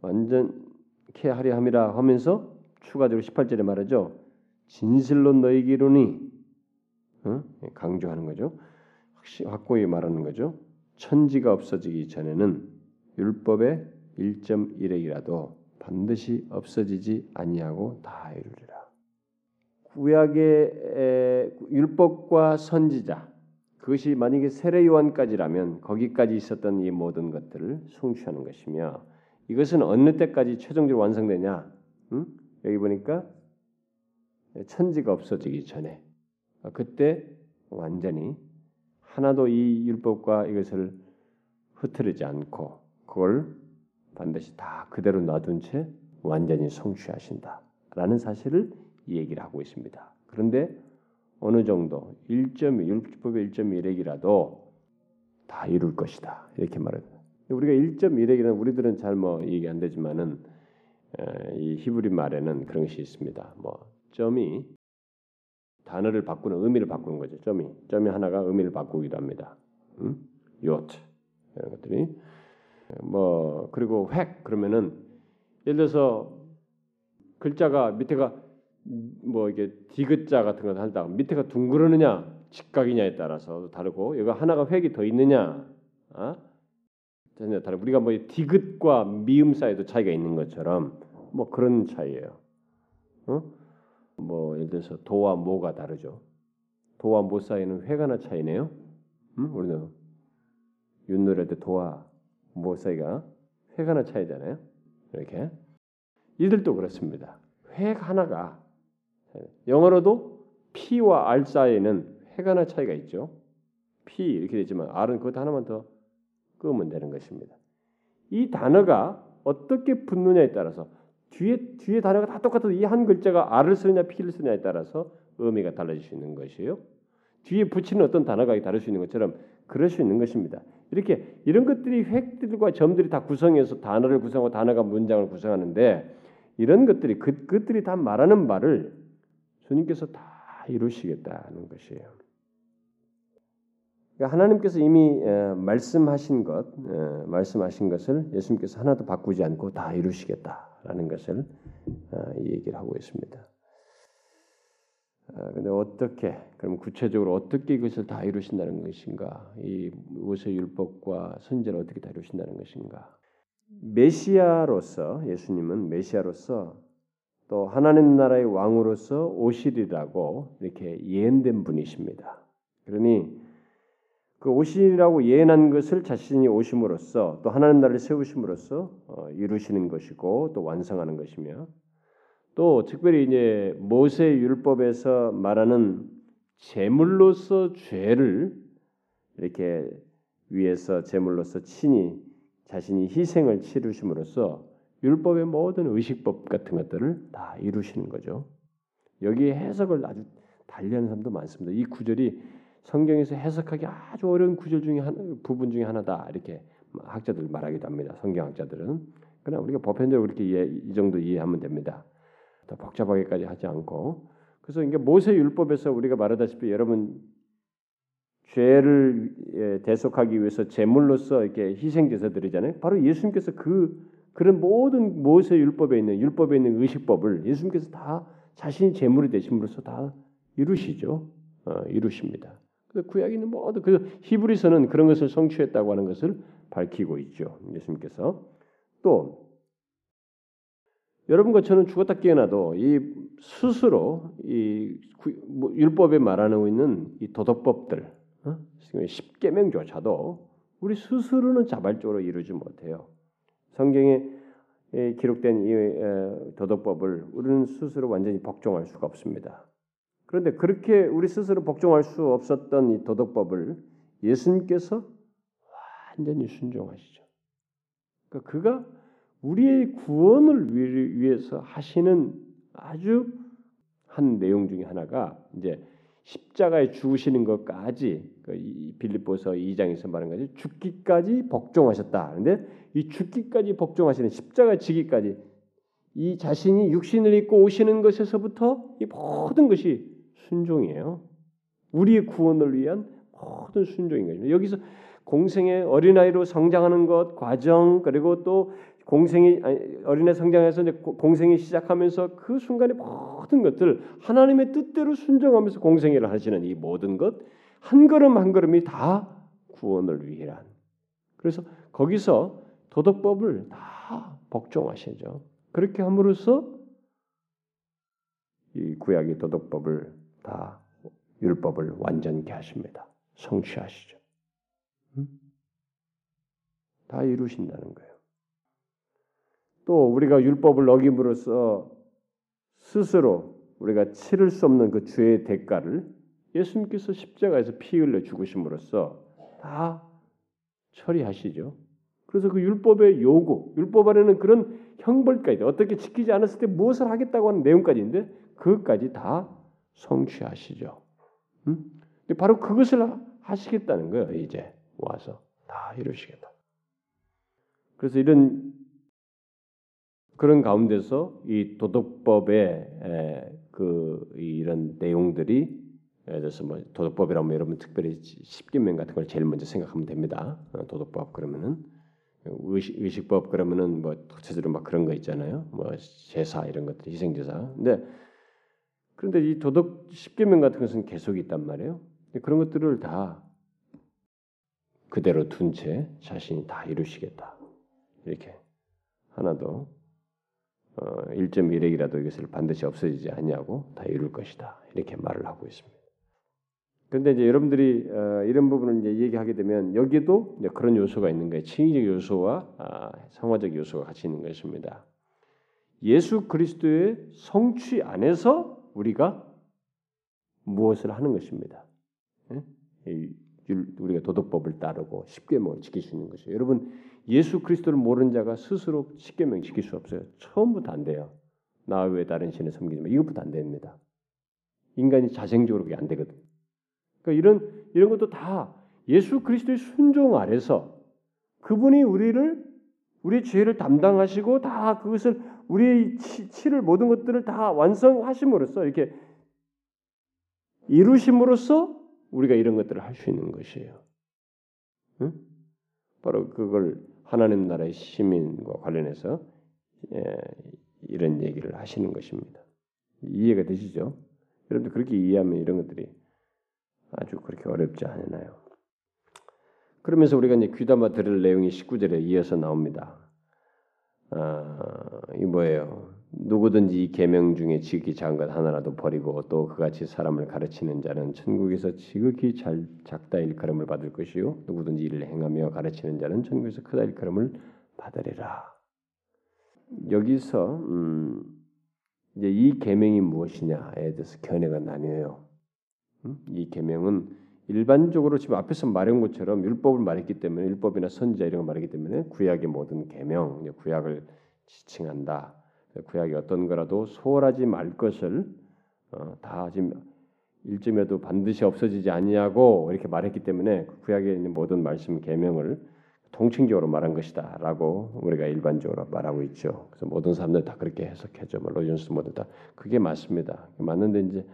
완전케 하려 함이라 하면서 추가적으로 18절에 말하죠. 진실로 너희기로니 어? 예, 강조하는 거죠. 확고히 말하는 거죠. 천지가 없어지기 전에는 율법의 1.1핵이라도 반드시 없어지지 아니하고 다 이루리라. 구약의 율법과 선지자 그것이 만약에 세례 요한까지라면 거기까지 있었던 이 모든 것들을 성취하는 것이며 이것은 어느 때까지 최종적으로 완성되냐? 응? 여기 보니까 천지가 없어지기 전에 그때 완전히 하나도 이 율법과 이것을 흐트르지 않고 그걸 반드시 다 그대로 놔둔 채 완전히 성취하신다라는 사실을 이 얘기를 하고 있습니다. 그런데 어느 정도 1.1 율법의 1.1핵이라도 다 이룰 것이다 이렇게 말합니다. 우리가 1.1핵이라는 우리들은 잘 뭐 얘기 안 되지만은 이 히브리 말에는 그런 것이 있습니다. 뭐 점이 단어를 바꾸는 의미를 바꾸는 거죠. 점이 점이 하나가 의미를 바꾸기도 합니다. 음? 요트 이런 것들이 뭐 그리고 획 그러면은 예를 들어서 글자가 밑에가 뭐 이게 디귿자 같은 거 한다 밑에가 둥그러느냐 직각이냐에 따라서 다르고 여기 하나가 획이 더 있느냐 아? 전혀 다르. 우리가 뭐 디귿과 미음 사이도 차이가 있는 것처럼 뭐 그런 차이예요. 어? 뭐 예를 들어서 도와 모가 다르죠. 도와 모 사이는 회가나 차이네요. 음? 우리는 윷노래 때 도와 모 사이가 회가나 차이잖아요. 이렇게 이들도 그렇습니다. 회 하나가 영어로도 P와 R 사이에는 회가나 차이가 있죠. P 이렇게 되지만 R은 그것 하나만 더 끄면 되는 것입니다. 이 단어가 어떻게 붙느냐에 따라서 뒤에 뒤에 단어가 다 똑같아도 이 한 글자가 R을 쓰느냐 P를 쓰느냐에 따라서 의미가 달라질 수 있는 것이에요. 뒤에 붙이는 어떤 단어가 다를 수 있는 것처럼 그럴 수 있는 것입니다. 이렇게 이런 것들이 획들과 점들이 다 구성해서 단어를 구성하고 단어가 문장을 구성하는데 이런 것들이 그, 그들이 다 말하는 말을 주님께서 다 이루시겠다는 것이에요. 그러니까 하나님께서 이미 말씀하신 것, 말씀하신 것을 예수님께서 하나도 바꾸지 않고 다 이루시겠다라는 것을 어, 얘기를 하고 있습니다. 그런데 어, 어떻게 그럼 구체적으로 어떻게 이것을 다 이루신다는 것인가? 이 모세 율법과 선제를 어떻게 다 이루신다는 것인가? 메시아로서 예수님은 메시아로서 또 하나님 나라의 왕으로서 오시리라고 이렇게 예언된 분이십니다. 그러니 그 오시라고 예언한 것을 자신이 오심으로써 또 하나님 나라를 세우심으로써 어, 이루시는 것이고 또 완성하는 것이며 또 특별히 이제 모세 율법에서 말하는 제물로서 죄를 이렇게 위해서 제물로서 친히 자신이 희생을 치르심으로써 율법의 모든 의식법 같은 것들을 다 이루시는 거죠. 여기 해석을 아주 달리하는 사람도 많습니다. 이 구절이 성경에서 해석하기 아주 어려운 구절 중에 한 부분 중에 하나다 이렇게 학자들 말하기도 합니다. 성경학자들은 그러나 우리가 보편적으로 이렇게 이 정도 이해하면 됩니다. 더 복잡하게까지 하지 않고 그래서 이게 모세 율법에서 우리가 말하다시피 여러분 죄를 예, 대속하기 위해서 제물로서 이렇게 희생 제사 드리잖아요. 바로 예수님께서 그 그런 모든 모세 율법에 있는 율법에 있는 의식법을 예수님께서 다 자신이 제물이 되심으로써 다 이루시죠. 어, 이루십니다. 구약에 있는 모든 그 히브리서는 그런 것을 성취했다고 하는 것을 밝히고 있죠. 예수님께서 또 여러분과 저는 죽었다 깨어나도 이 스스로 이뭐 율법에 말하고 있는 이 도덕법들 어? 십계명조차도 우리 스스로는 자발적으로 이루지 못해요. 성경에 기록된 이 도덕법을 우리는 스스로 완전히 복종할 수가 없습니다. 그런데 그렇게 우리 스스로 복종할 수 없었던 이 도덕법을 예수님께서 완전히 순종하시죠. 그러니까 그가 우리의 구원을 위해서 하시는 아주 한 내용 중에 하나가 이제 십자가에 죽으시는 것까지 그 빌립보서 2장에서 말한 거지 죽기까지 복종하셨다. 그런데 이 죽기까지 복종하시는 십자가 지기까지 이 자신이 육신을 입고 오시는 것에서부터 이 모든 것이 순종이에요. 우리의 구원을 위한 모든 순종인 거죠. 여기서 공생의 어린아이로 성장하는 것 과정 그리고 또 공생이 어린애 성장해서 이제 공생이 시작하면서 그 순간에 모든 것들 하나님의 뜻대로 순종하면서 공생애를 하시는 이 모든 것 한 걸음 한 걸음이 다 구원을 위한. 그래서 거기서 도덕법을 다 복종하시죠. 그렇게 함으로써 이 구약의 도덕법을 다 율법을 완전케 하십니다. 성취하시죠. 음? 다 이루신다는 거예요. 또 우리가 율법을 어김으로써 스스로 우리가 치를 수 없는 그 죄의 대가를 예수님께서 십자가에서 피 흘려 죽으심으로써 다 처리하시죠. 그래서 그 율법의 요구, 율법 안에는 그런 형벌까지 어떻게 지키지 않았을 때 무엇을 하겠다고 하는 내용까지인데 그것까지 다 성취하시죠. 음? 바로 그것을 하시겠다는 거예요. 이제 와서 다 이루시겠다. 그래서 이런 그런 가운데서 이 도덕법의 그 이런 내용들이 예를 들어서 뭐 도덕법이라면 여러분 특별히 십계명 같은 걸 제일 먼저 생각하면 됩니다. 어, 도덕법 그러면은 의식, 의식 법 그러면은 뭐 구체적으로 막 그런 거 있잖아요. 뭐 제사 이런 것들 희생 제사. 근데 그런데 이 도덕 십계명 같은 것은 계속 있단 말이에요. 그런 것들을 다 그대로 둔 채 자신이 다 이루시겠다. 이렇게 하나도 어, 1.1핵이라도 이것을 반드시 없어지지 않냐고 다 이룰 것이다. 이렇게 말을 하고 있습니다. 그런데 이제 여러분들이 어, 이런 부분을 이제 얘기하게 되면 여기도 그런 요소가 있는 거예요. 칭의적 요소와 아, 성화적 요소가 같이 있는 것입니다. 예수 그리스도의 성취 안에서 우리가 무엇을 하는 것입니다. 예? 우리가 도덕법을 따르고 십계명을 지킬 수 있는 것이죠. 여러분 예수 그리스도를 모르는 자가 스스로 십계명 지킬 수 없어요. 처음부터 안 돼요. 나 외에 다른 신을 섬기지 이것부터 안 됩니다. 인간이 자생적으로 그게 안 되거든. 그러니까 이런 이런 것도 다 예수 그리스도의 순종 아래서 그분이 우리를 우리의 죄를 담당하시고 다 그것을 우리의 치, 를 모든 것들을 다 완성하심으로써 이렇게 이루심으로써 우리가 이런 것들을 할 수 있는 것이에요. 응? 바로 그걸 하나님 나라의 시민과 관련해서 예, 이런 얘기를 하시는 것입니다. 이해가 되시죠? 여러분들 그렇게 이해하면 이런 것들이 아주 그렇게 어렵지 않나요? 그러면서 우리가 이제 귀담아 들을 내용이 19절에 이어서 나옵니다. 아, 이 뭐예요? 누구든지 이 계명 중에 지극히 작은 것 하나라도 버리고 또 그같이 사람을 가르치는 자는 천국에서 지극히 잘 작다 일컬음을 받을 것이요 누구든지 이를 행하며 가르치는 자는 천국에서 크다 일컬음을 받으리라. 여기서 음, 이제 이 계명이 무엇이냐에 대해서 견해가 나뉘어요. 음? 이 계명은 일반적으로 지금 앞에서 말한 것처럼 율법을 말했기 때문에 율법이나 선지자 이런 걸 말했기 때문에 구약의 모든 계명, 구약을 지칭한다. 구약이 어떤 거라도 소홀하지 말 것을 어, 다 지금 일점에도 반드시 없어지지 않냐고 이렇게 말했기 때문에 구약에 있는 모든 말씀 계명을 통칭적으로 말한 것이다라고 우리가 일반적으로 말하고 있죠. 그래서 모든 사람들 다 그렇게 해석해죠. 뭐 로이존스 모두 다 그게 맞습니다. 맞는데 이제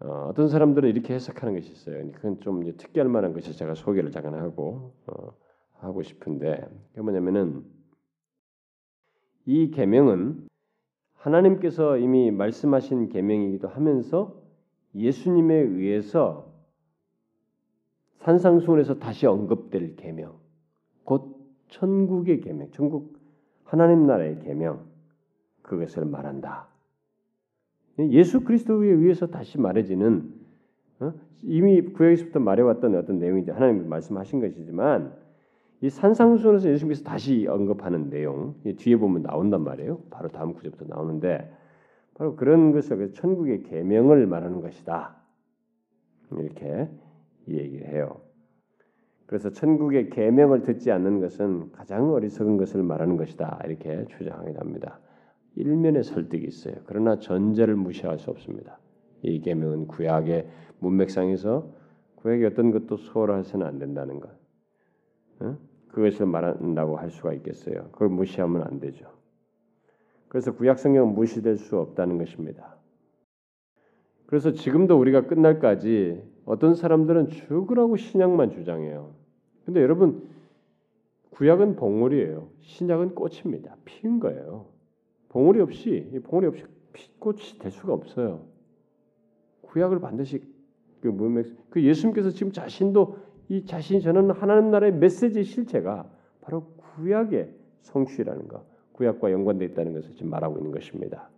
어, 떤 사람들은 이렇게 해석하는 것이 있어요. 그건 좀 특이할 만한 것이 제가 소개를 잠깐 하고 어, 하고 싶은데 그게 뭐냐면은 이 계명은 하나님께서 이미 말씀하신 계명이기도 하면서 예수님에 의해서 산상수훈에서 다시 언급될 계명, 곧 천국의 계명, 천국 하나님 나라의 계명 그것을 말한다. 예수 그리스도에 의해서 다시 말해지는 어? 이미 구약에서부터 말해왔던 어떤 내용이지 하나님 말씀하신 것이지만 이 산상수훈에서 예수님께서 다시 언급하는 내용 뒤에 보면 나온단 말이에요. 바로 다음 구절부터 나오는데 바로 그런 것을 천국의 계명을 말하는 것이다. 이렇게 얘기를 해요. 그래서 천국의 계명을 듣지 않는 것은 가장 어리석은 것을 말하는 것이다. 이렇게 주장하게 됩니다. 일면의 설득이 있어요. 그러나 전제를 무시할 수 없습니다. 이 계명은 구약의 문맥상에서 구약의 어떤 것도 소홀해서는 안 된다는 것. 그것을 말한다고 할 수가 있겠어요. 그걸 무시하면 안 되죠. 그래서 구약 성경은 무시될 수 없다는 것입니다. 그래서 지금도 우리가 끝날까지 어떤 사람들은 죽으라고 신약만 주장해요. 근데 여러분 구약은 봉우리예요. 신약은 꽃입니다. 피인 거예요. 봉우리 없이 봉우리 없이 꽃이 될 수가 없어요. 구약을 반드시 그, 그 예수님께서 지금 자신도 이 자신이 저는 하나님 나라의 메시지 실체가 바로 구약의 성취라는 것, 구약과 연관되어 있다는 것을 지금 말하고 있는 것입니다.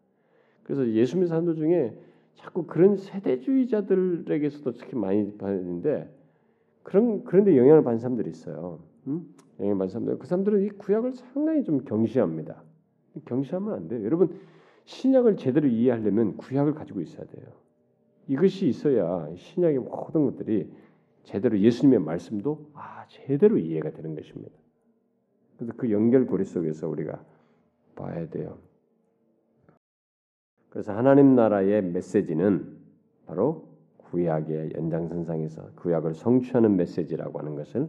그래서 예수 믿는 사람들 중에 자꾸 그런 세대주의자들에게서도 특히 많이 받는데 그런 그런데 영향을 받는 사람들이 있어요. 음? 영향을 받는 사람들 그 사람들은 이 구약을 상당히 좀 경시합니다. 경시하면 안 돼요. 여러분 신약을 제대로 이해하려면 구약을 가지고 있어야 돼요. 이것이 있어야 신약의 모든 것들이 제대로 예수님의 말씀도 아 제대로 이해가 되는 것입니다. 그래서 그 연결고리 속에서 우리가 봐야 돼요. 그래서 하나님 나라의 메시지는 바로 구약의 연장선상에서 구약을 성취하는 메시지라고 하는 것을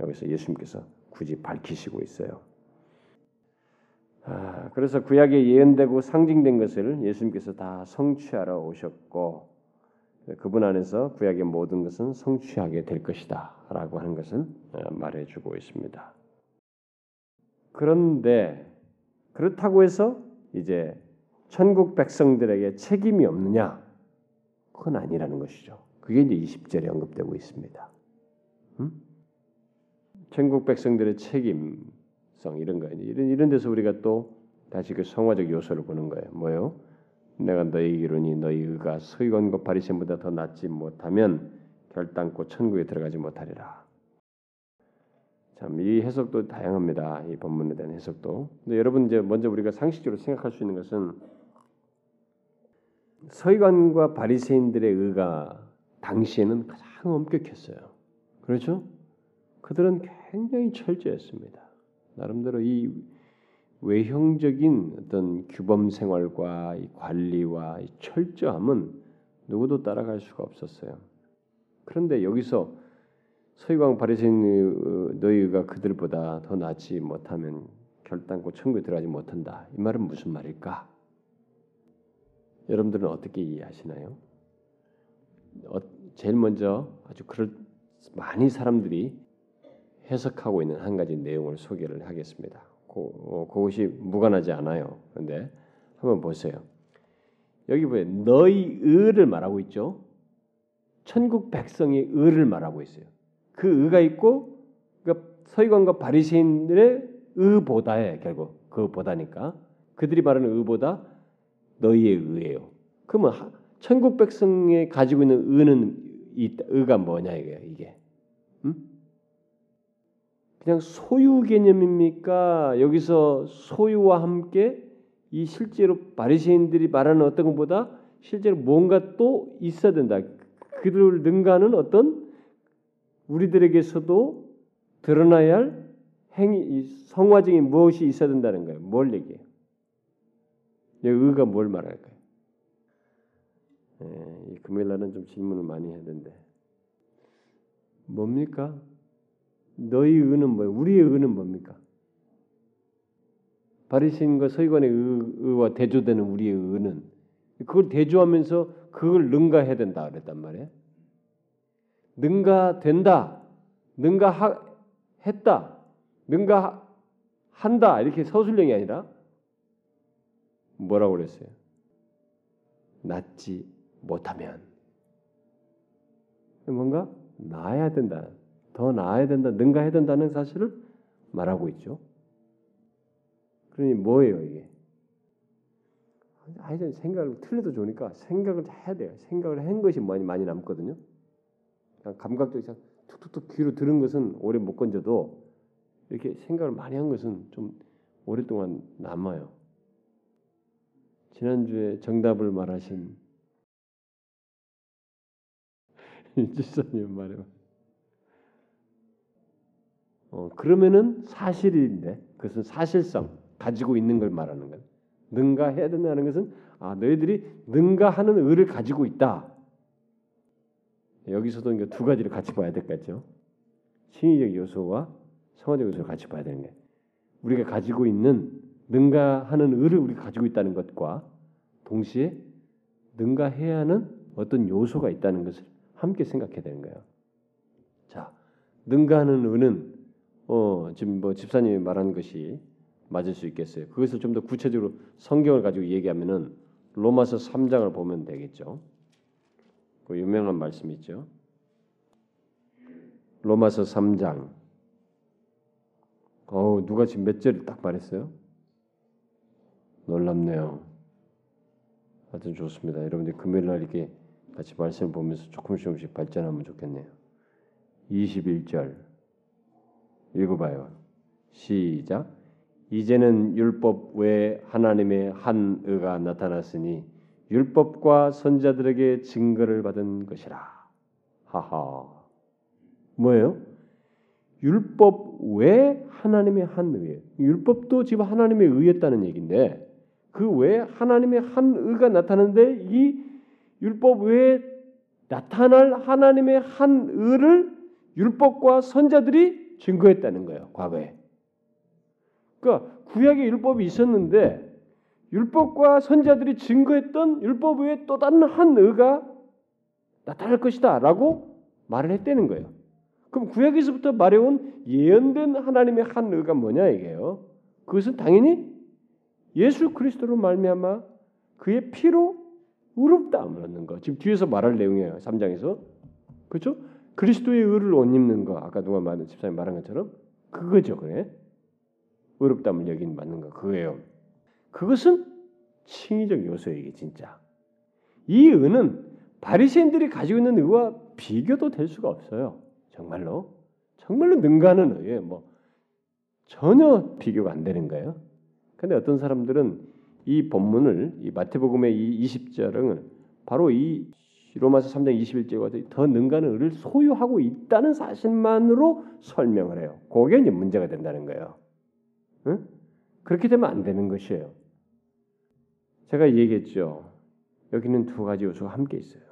여기서 예수님께서 굳이 밝히시고 있어요. 아, 그래서 구약에 예언되고 상징된 것을 예수님께서 다 성취하러 오셨고 그분 안에서 구약의 모든 것은 성취하게 될 것이다라고 하는 것을 어, 말해주고 있습니다. 그런데 그렇다고 해서 이제 천국 백성들에게 책임이 없느냐? 그건 아니라는 것이죠. 그게 이제 20절에 언급되고 있습니다. 음? 천국 백성들의 책임성 이런 거 이런 이런 데서 우리가 또 다시 그 성화적 요소를 보는 거예요. 뭐요? 내가 너희 이르니 너희 의가 서기관과 바리새인보다 더 낫지 못하면 결단코 천국에 들어가지 못하리라. 참 이 해석도 다양합니다. 이 본문에 대한 해석도. 근데 여러분 이제 먼저 우리가 상식적으로 생각할 수 있는 것은 서기관과 바리새인들의 의가 당시에는 가장 엄격했어요. 그렇죠? 그들은 굉장히 철저했습니다. 나름대로 이 외형적인 어떤 규범 생활과 이 관리와 이 철저함은 누구도 따라갈 수가 없었어요. 그런데 여기서 서기관 바리새인 너희가 그들보다 더 낫지 못하면 결단코 천국에 들어가지 못한다. 이 말은 무슨 말일까? 여러분들은 어떻게 이해하시나요? 어, 제일 먼저 아주 그럴 많이 사람들이 해석하고 있는 한 가지 내용을 소개를 하겠습니다. 고, 어, 그것이 무관하지 않아요. 그런데 한번 보세요. 여기 보여 너희 의를 말하고 있죠. 천국 백성의 의를 말하고 있어요. 그 의가 있고 그러니까 서기관과 바리새인들의 의보다에 결국 그보다니까 그들이 말하는 의보다 너희의 의예요. 그러면 천국 백성에 가지고 있는 의는 이 의가 뭐냐 이게 이게 음? 그냥 소유 개념입니까? 여기서 소유와 함께 이 실제로 바리새인들이 말하는 어떤 것보다 실제로 뭔가 또 있어야 된다. 그들을 능가하는 어떤 우리들에게서도 드러나야 할 행위, 성화적인 무엇이 있어야 된다는 거예요. 뭘 얘기해요? 의가 뭘 말할까요? 예, 금요일 날은 좀 질문을 많이 되는데 뭡니까? 너희 의는 뭐예요? 우리의 의는 뭡니까? 바리새인과 서기관의 의, 와 대조되는 우리의 의는 그걸 대조하면서 그걸 능가해야 된다 그랬단 말이에요. 능가된다, 능가했다, 능가한다 이렇게 서술형이 아니라 뭐라고 그랬어요? 낫지 못하면 뭔가 나아야 된다. 더 나아야 된다. 능가해야 된다는 사실을 말하고 있죠. 그러니 뭐예요 이게? 하여튼 생각을 틀려도 좋으니까 생각을 해야 돼요. 생각을 한 것이 많이 많이 남거든요. 감각적으로 툭툭툭 귀로 들은 것은 오래 못 건져도 이렇게 생각을 많이 한 것은 좀 오랫동안 남아요. 지난주에 정답을 말하신 일지사님 말해. 어 그러면은 사실인데 그것은 사실성 가지고 있는 걸 말하는 거예요. 능가해야 된다는 것은 아 너희들이 능가하는 의를 가지고 있다. 여기서도 이제 두 가지를 같이 봐야 될겠죠. 신의적 요소와 성화적 요소를 같이 봐야 되는 거예요. 우리가 가지고 있는 능가하는 의를 우리가 가지고 있다는 것과 동시에 능가해야 하는 어떤 요소가 있다는 것을 함께 생각해야 되는 거예요. 자, 능가하는 의는 어, 지금 뭐 집사님이 말한 것이 맞을 수 있겠어요. 그것을 좀 더 구체적으로 성경을 가지고 얘기하면은 로마서 3장을 보면 되겠죠. 그 유명한 말씀 있죠. 로마서 3장. 어 누가 지금 몇 절을 딱 말했어요? 놀랍네요. 하여튼 좋습니다. 여러분들 금요일 날 이렇게 같이 말씀 보면서 조금씩 조금씩 발전하면 좋겠네요. 21절 읽어봐요. 시작. 이제는 율법 외에 하나님의 한 의가 나타났으니 율법과 선자들에게 증거를 받은 것이라. 하하. 뭐예요? 율법 외에 하나님의 한 의예요. 율법도 지금 하나님의 의였다는 얘기인데 그 외에 하나님의 한 의가 나타나는데 이 율법 외에 나타날 하나님의 한 의를 율법과 선자들이 증거했다는 거예요. 과거에. 그러니까 구약의 율법이 있었는데 율법과 선자들이 증거했던 율법 외에 또 다른 한 의가 나타날 것이다라고 말을 했다는 거예요. 그럼 구약에서부터 말해온 예언된 하나님의 한 의가 뭐냐 이게요. 그것은 당연히 예수 그리스도로 말미암아 그의 피로 의롭다함을 얻는 거. 지금 뒤에서 말할 내용이에요. 3장에서. 그렇죠? 그리스도의 의를 옷 입는 거. 아까 누가 말한 집사님 말한 것처럼 그거죠. 그래. 의롭다함을 여긴 맞는 거. 그거예요. 그것은 칭의적 요소예요, 이게 진짜. 이 의는 바리새인들이 가지고 있는 의와 비교도 될 수가 없어요. 정말로. 정말로 능가하는 의예요. 뭐 전혀 비교가 안 되는 거예요. 근데 어떤 사람들은 이 본문을 이 마태복음의 이 20절은 바로 이 로마서 3장 21절과 더 능가는 의를 소유하고 있다는 사실만으로 설명을 해요. 그게 이제 문제가 된다는 거예요. 응? 그렇게 되면 안 되는 것이에요. 제가 얘기했죠. 여기는 두 가지 요소가 함께 있어요.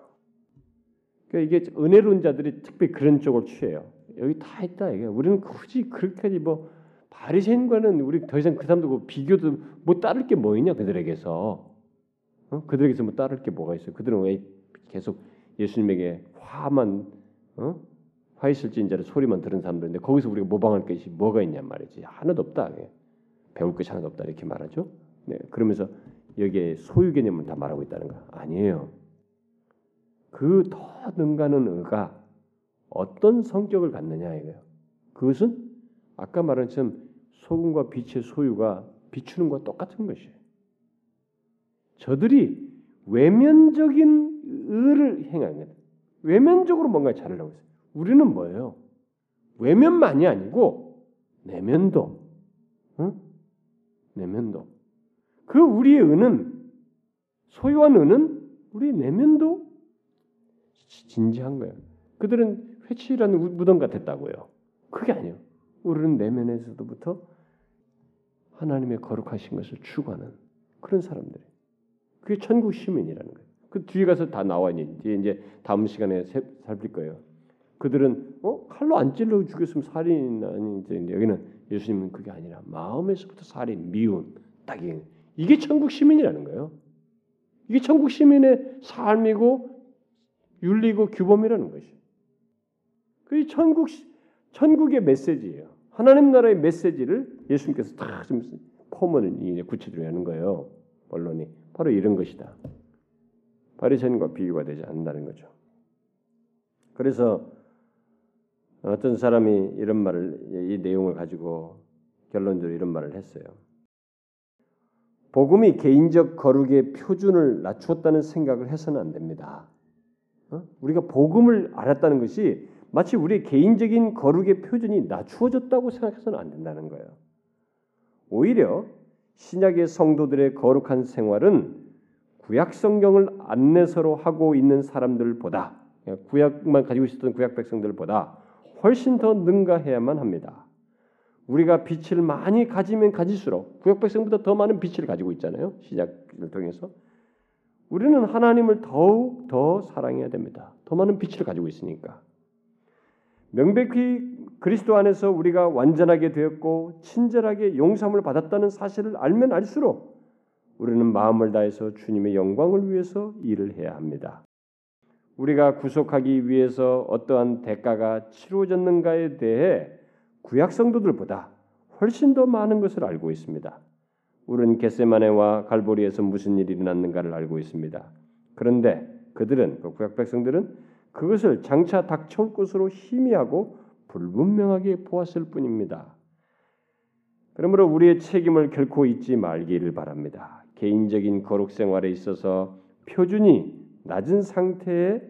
그러니까 이게 은혜로운 자들이 특별히 그런 쪽을 취해요. 여기 다 있다 이게. 우리는 굳이 그렇게까지 뭐 바리새인과는 우리 더 이상 그 사람들 그 비교도 뭐 따를 게 뭐 있냐 그들에게서 어? 그들에게서 뭐 따를 게 뭐가 있어요? 그들은 왜 계속 예수님에게 화만 어? 화 있을지인자를 소리만 들은 사람들인데 거기서 우리가 모방할 것이 뭐가 있냔 말이지 하나도 없다. 배울 것이 하나도 없다 이렇게 말하죠. 네, 그러면서 여기에 소유 개념을 다 말하고 있다는 거 아니에요. 그 더 능가는 의가 어떤 성격을 갖느냐 이거예요. 그것은 아까 말한 것처럼 소금과 빛의 소유가 비추는 것과 똑같은 것이에요. 저들이 외면적인 의를 행하는 외면적으로 뭔가 잘하려고 했어요. 우리는 뭐예요? 외면만이 아니고 내면도, 응? 내면도. 그 우리의 의는 소유한 의는 우리 내면도 진지한 거예요. 그들은 회칠한 무덤 같았다고요. 그게 아니에요. 우리는 내면에서부터 하나님의 거룩하신 것을 추구하는 그런 사람들이. 그게 천국 시민이라는 거예요. 그 뒤에 가서 다 나와 있는 뒤에 이제 다음 시간에 살필 거예요. 그들은 어 칼로 안 찔러 죽였으면 살인 이제 여기는 예수님은 그게 아니라 마음에서부터 살인 미운 딱 이게 천국 시민이라는 거예요. 이게 천국 시민의 삶이고 윤리고 규범이라는 것이. 그 천국 천국의 메시지예요. 하나님 나라의 메시지를 예수님께서 다좀 포문을 이제 구체적으로 하는 거예요. 언론이 바로 이런 것이다. 바리새인과 비교가 되지 않는다는 거죠. 그래서 어떤 사람이 이런 말을 이 내용을 가지고 결론적으로 이런 말을 했어요. 복음이 개인적 거룩의 표준을 낮추었다는 생각을 해서는 안 됩니다. 어? 우리가 복음을 알았다는 것이 마치 우리의 개인적인 거룩의 표준이 낮추어졌다고 생각해서는 안 된다는 거예요. 오히려 신약의 성도들의 거룩한 생활은 구약 성경을 안내서로 하고 있는 사람들보다 구약만 가지고 있었던 구약 백성들보다 훨씬 더 능가해야만 합니다. 우리가 빛을 많이 가지면 가질수록 구약 백성보다 더 많은 빛을 가지고 있잖아요. 시작을 통해서 우리는 하나님을 더욱 더 사랑해야 됩니다. 더 많은 빛을 가지고 있으니까. 명백히 그리스도 안에서 우리가 완전하게 되었고 친절하게 용서함을 받았다는 사실을 알면 알수록 우리는 마음을 다해서 주님의 영광을 위해서 일을 해야 합니다. 우리가 구속하기 위해서 어떠한 대가가 치루어졌는가에 대해 구약 성도들보다 훨씬 더 많은 것을 알고 있습니다. 우리는 겟세마네와 갈보리에서 무슨 일이 일어났는가를 알고 있습니다. 그런데 그들은 그 구약 백성들은 그것을 장차 닥쳐올 것으로 희미하고 불분명하게 보았을 뿐입니다. 그러므로 우리의 책임을 결코 잊지 말기를 바랍니다. 개인적인 거룩 생활에 있어서 표준이 낮은 상태에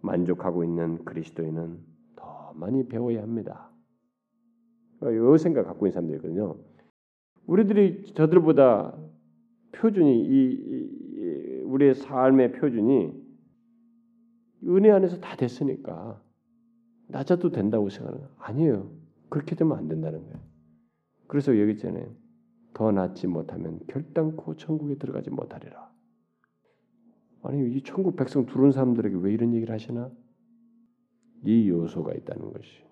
만족하고 있는 그리스도인은 더 많이 배워야 합니다. 이 생각 갖고 있는 사람들이거든요. 우리들이 저들보다 표준이 이, 이 우리의 삶의 표준이 은혜 안에서 다 됐으니까 낮아도 된다고 생각하는 아니에요. 그렇게 되면 안 된다는 거예요. 그래서 여기 있잖아요. 더 낫지 못하면 결단코 천국에 들어가지 못하리라. 아니 이 천국 백성 들어온 사람들에게 왜 이런 얘기를 하시나? 이 요소가 있다는 것이.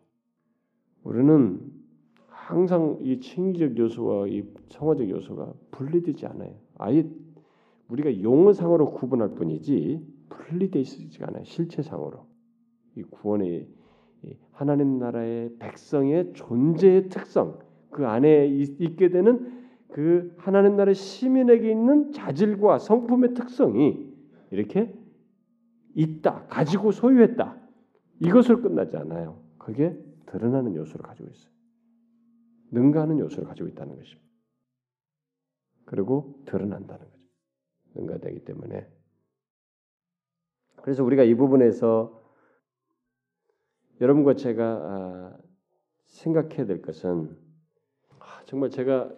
우리는 항상 이 칭의적 요소와 이 성화적 요소가 분리되지 않아요. 아예 우리가 용어상으로 구분할 뿐이지 분리되어 있지가 않아요. 실체상으로 이 구원의 하나님 나라의 백성의 존재의 특성 그 안에 있게 되는 그 하나님 나라의 시민에게 있는 자질과 성품의 특성이 이렇게 있다 가지고 소유했다 이것을 끝나지 않아요. 그게 드러나는 요소를 가지고 있어요. 능가하는 요소를 가지고 있다는 것입니다. 그리고 드러난다는 거죠. 능가되기 때문에 그래서 우리가 이 부분에서 여러분과 제가 아, 생각해야 될 것은 아, 정말 제가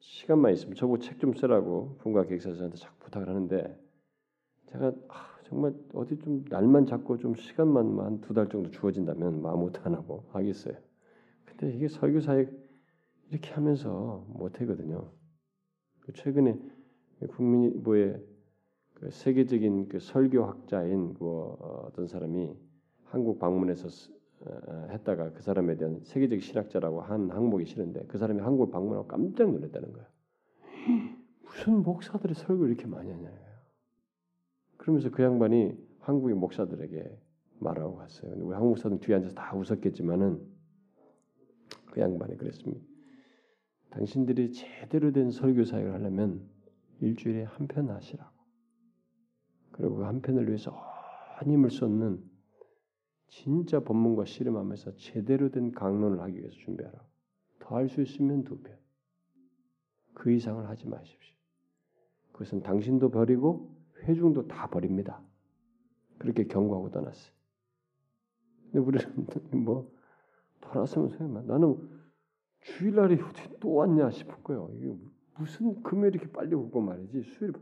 시간만 있으면 저보고 책 좀 쓰라고 분과 기획사한테 자꾸 부탁을 하는데 제가 아, 정말 어디 좀 날만 잡고 좀 시간만 한 두 달 정도 주어진다면 아무것도 안 하고 하겠어요. 근데 이게 설교사에 이렇게 하면서 못 하거든요. 그 최근에 국민보의 그 세계적인 그 설교학자인 그 어떤 사람이 한국 방문해서 어, 했다가 그 사람에 대한 세계적 신학자라고 한 항목이 싫은데 그 사람이 한국을 방문하고 깜짝 놀랐다는 거예요. 무슨 목사들이 설교 이렇게 많이 하냐. 그러면서 그 양반이 한국의 목사들에게 말하고 갔어요. 우리 한국 목사들 뒤에 앉아서 다 웃었겠지만은 그 양반이 그랬습니다. 당신들이 제대로 된 설교 사역을 하려면 일주일에 한 편 하시라고. 그리고 그 한 편을 위해서 온 힘을 쏟는 진짜 본문과 씨름하면서 제대로 된 강론을 하기 위해서 준비하라. 더 할 수 있으면 두 편. 그 이상을 하지 마십시오. 그것은 당신도 버리고 회중도 다 버립니다. 그렇게 경고하고 떠났어요. 근데 우리는 뭐 돌아서면 생각만 나는 주일날이 어떻게 또 왔냐 싶을 거예요. 이게 무슨 금요일 이렇게 빨리 오고 말이지 수요일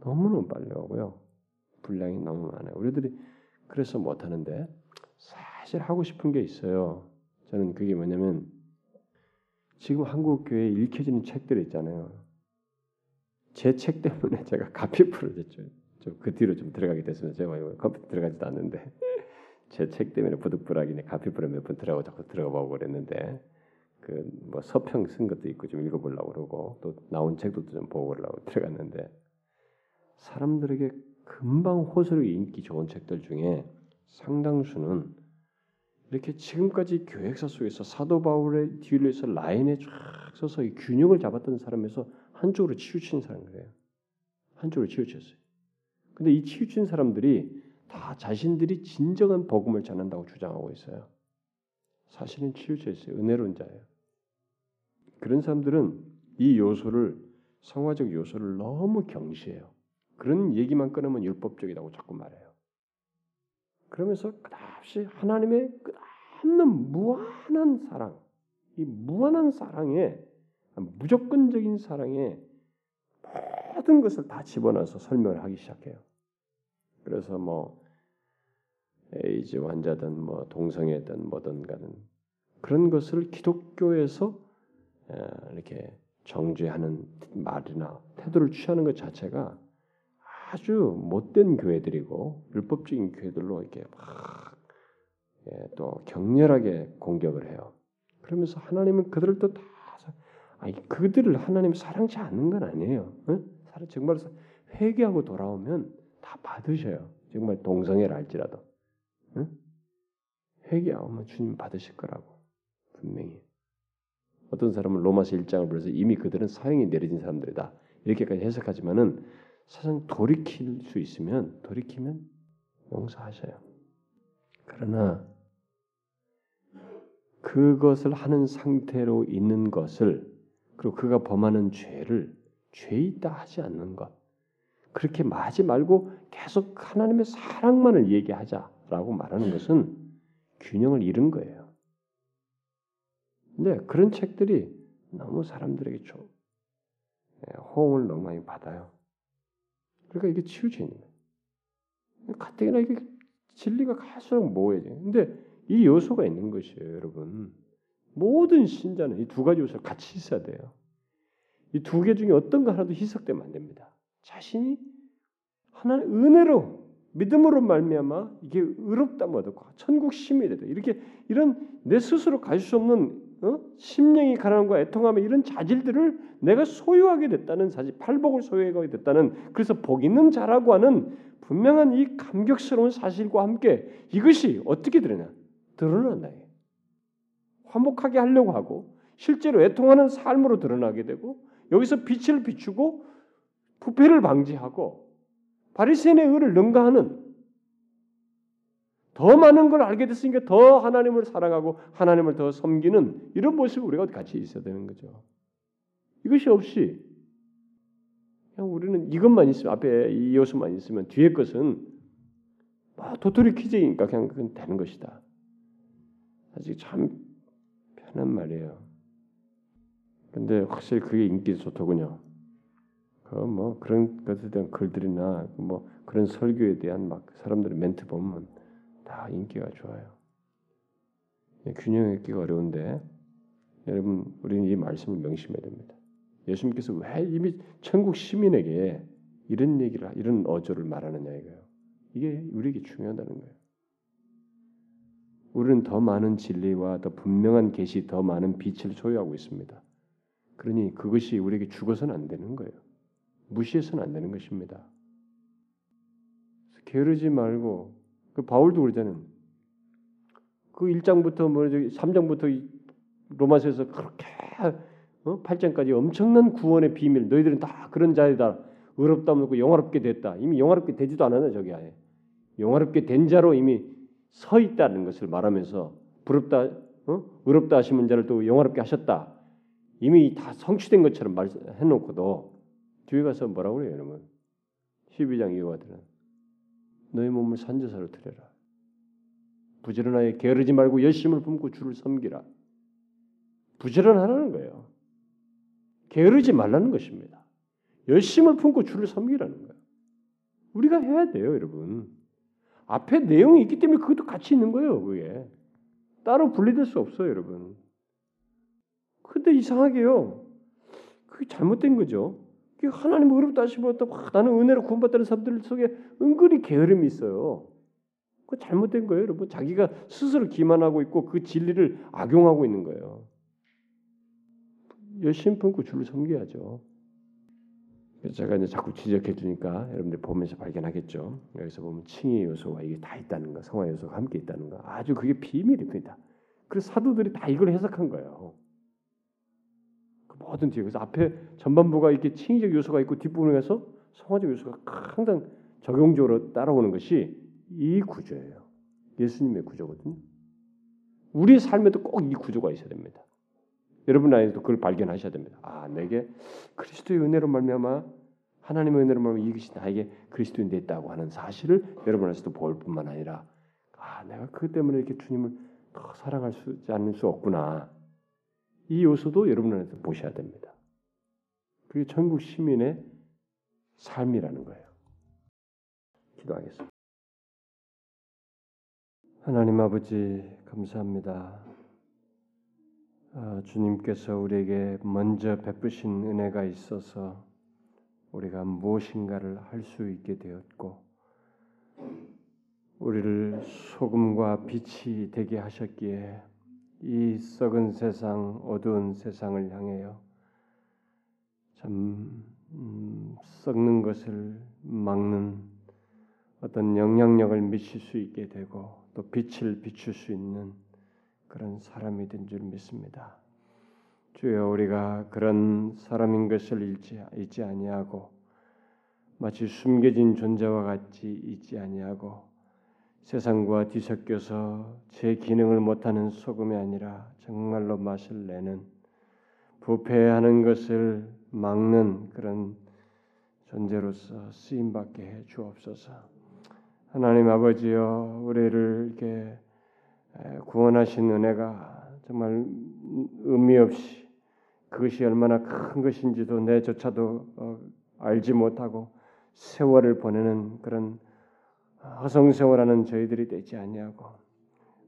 너무너무 빨리 오고요. 분량이 너무 많아요. 우리들이 그래서 못 하는데 사실 하고 싶은 게 있어요. 저는 그게 뭐냐면 지금 한국 교회에 읽혀지는 책들이 있잖아요. 제 책 때문에 제가 가피풀을 됐죠. 그 뒤로 좀 들어가게 됐으면 제가 컴퓨터 들어가지도 않는데 제 책 때문에 부득불하게 가피풀에 몇 번 들어가고 자꾸 들어가 보고 그랬는데 그 뭐 서평 쓴 것도 있고 좀 읽어보려고 그러고 또 나온 책도 좀 보고 그러려고 들어갔는데 사람들에게 금방 호소력이 인기 좋은 책들 중에 상당수는 이렇게 지금까지 교역사 속에서 사도 바울의 뒤에서 라인에 쫙 서서 이 균형을 잡았던 사람에서 한쪽으로 치우친 사람이에요. 한쪽으로 치우쳤어요. 근데 이 치우친 사람들이 다 자신들이 진정한 복음을 전한다고 주장하고 있어요. 사실은 치우쳐 있어요. 은혜로운 자예요. 그런 사람들은 이 요소를 성화적 요소를 너무 경시해요. 그런 얘기만 끊으면 율법적이라고 자꾸 말해요. 그러면서 끝없이 하나님의 끝없는 무한한 사랑, 이 무한한 사랑에 무조건적인 사랑에 모든 것을 다 집어넣어서 설명을 하기 시작해요. 그래서 뭐 에이즈 환자든 뭐 동성애든 뭐든 간은 그런 것을 기독교에서 이렇게 정죄하는 말이나 태도를 취하는 것 자체가 아주 못된 교회들이고 율법적인 교회들로 이렇게 막 예, 또 격렬하게 공격을 해요. 그러면서 하나님은 그들을 또 다 아니 그들을 하나님 사랑치 않는 건 아니에요. 응? 정말 회개하고 돌아오면 다 받으셔요. 정말 동성애를 할지라도 응? 회개하면 주님 받으실 거라고 분명히. 어떤 사람은 로마서 1장을 보면서 이미 그들은 사형이 내려진 사람들이다 이렇게까지 해석하지만은 사실 돌이킬 수 있으면 돌이키면 용서하셔요. 그러나 그것을 하는 상태로 있는 것을 그리고 그가 범하는 죄를 죄 있다 하지 않는 것 그렇게 하지 말고 계속 하나님의 사랑만을 얘기하자라고 말하는 것은 균형을 잃은 거예요. 근데 그런 책들이 너무 사람들에게 좀 예, 호응을 너무 많이 받아요. 그러니까 이게 치우쳐. 가뜩이나 이게 진리가 갈수록 모호해져요. 근데 이 요소가 있는 것이에요, 여러분. 모든 신자는 이 두 가지 요소가 같이 있어야 돼요. 이 두 개 중에 어떤 거 하나도 희석되면 안 됩니다. 자신이 하나님 은혜로 믿음으로 말미암아 이게 의롭다고 얻고 천국 심이 되다. 이렇게 이런 내 스스로 가질 수 없는 어? 심령이 가난함과 애통함의 이런 자질들을 내가 소유하게 됐다는 사실, 팔복을 소유하게 됐다는 그래서 복 있는 자라고 하는 분명한 이 감격스러운 사실과 함께 이것이 어떻게 드러나? 드러난다. 화목하게 하려고 하고 실제로 애통하는 삶으로 드러나게 되고 여기서 빛을 비추고 부패를 방지하고 바리새인의 의를 능가하는 더 많은 걸 알게 됐으니까 더 하나님을 사랑하고 하나님을 더 섬기는 이런 모습이 우리가 같이 있어야 되는 거죠. 이것이 없이 그냥 우리는 이것만 있으면 앞에 이 요소만 있으면 뒤에 것은 뭐 도토리 키즈니까 그냥 그건 되는 것이다. 사실 참 편한 말이에요. 근데 확실히 그게 인기 좋더군요. 그뭐 그런 것에 대한 글들이나 뭐 그런 설교에 대한 막 사람들의 멘트 보면 다 인기가 좋아요. 예, 균형 있기가 어려운데 여러분 우리는 이 말씀을 명심해야 됩니다. 예수님께서 왜 이미 천국 시민에게 이런 얘기를 이런 어조를 말하느냐 이거예요. 이게 우리에게 중요하다는 거예요. 우리는 더 많은 진리와 더 분명한 계시, 더 많은 빛을 소유하고 있습니다. 그러니 그것이 우리에게 죽어서는 안 되는 거예요. 무시해서는 안 되는 것입니다. 게으르지 말고 그 바울도 그러잖아요. 그 1장부터 뭐 3장부터 로마서에서 그렇게 어? 8장까지 엄청난 구원의 비밀 너희들은 다 그런 자이다. 의롭다 묻고 영화롭게 됐다. 이미 영화롭게 되지도 않았네 저기 아예. 영화롭게 된 자로 이미 서 있다는 것을 말하면서 부럽다 어? 의롭다 하시는 자를 또 영화롭게 하셨다. 이미 다 성취된 것처럼 말해 놓고도 뒤에 가서 뭐라고 그래요 여러분? 12장 이후가 들은 너희 몸을 산제사로 드려라. 부지런하게 게으르지 말고 열심을 품고 주를 섬기라. 부지런하라는 거예요. 게으르지 말라는 것입니다. 열심을 품고 주를 섬기라는 거예요. 우리가 해야 돼요, 여러분. 앞에 내용이 있기 때문에 그것도 같이 있는 거예요, 그게. 따로 분리될 수 없어요, 여러분. 근데 이상하게요. 그게 잘못된 거죠. 하나님 의롭다 하시면 나는 은혜로 구원받다는 사람들 속에 은근히 게으름이 있어요. 그 잘못된 거예요, 여러분. 자기가 스스로 기만하고 있고 그 진리를 악용하고 있는 거예요. 열심히 품고 주를 섬겨야죠. 제가 이제 자꾸 지적해 주니까 여러분들 보면서 발견하겠죠. 여기서 보면 칭의 요소가 이게 다 있다는 거, 성화 요소가 함께 있다는 거. 아주 그게 비밀입니다. 그 사도들이 다 이걸 해석한 거예요. 뒤에 그래서 앞에 전반부가 이렇게 칭의적 요소가 있고 뒷부분에 가서 성화적 요소가 항상 적용적으로 따라오는 것이 이 구조예요. 예수님의 구조거든요. 우리 삶에도 꼭 이 구조가 있어야 됩니다. 여러분 안에도 그걸 발견하셔야 됩니다. 아, 내게 그리스도의 은혜로 말미암아 하나님의 은혜로 말미암아 이것이 나에게 그리스도인 됐다고 하는 사실을 여러분 안에서도 볼 뿐만 아니라 아, 내가 그 때문에 이렇게 주님을 더 사랑할 수 않을 수 없구나. 이 요소도 여러분 안에서 보셔야 됩니다. 그게 전국 시민의 삶이라는 거예요. 기도하겠습니다. 하나님 아버지 감사합니다. 아, 주님께서 우리에게 먼저 베푸신 은혜가 있어서 우리가 무엇인가를 할 수 있게 되었고 우리를 소금과 빛이 되게 하셨기에 이 썩은 세상, 어두운 세상을 향하여 참 음, 썩는 것을 막는 어떤 영향력을 미칠 수 있게 되고 또 빛을 비출 수 있는 그런 사람이 된 줄 믿습니다. 주여 우리가 그런 사람인 것을 잊지, 잊지 아니하고 마치 숨겨진 존재와 같이 잊지 아니하고 세상과 뒤섞여서 제 기능을 못하는 소금이 아니라 정말로 맛을 내는 부패하는 것을 막는 그런 존재로서 쓰임 받게 해 주옵소서. 하나님 아버지여 우리를 이렇게 구원하신 은혜가 정말 의미 없이 그것이 얼마나 큰 것인지도 내조차도 어, 알지 못하고 세월을 보내는 그런 허송세월하는 저희들이 되지 아니하고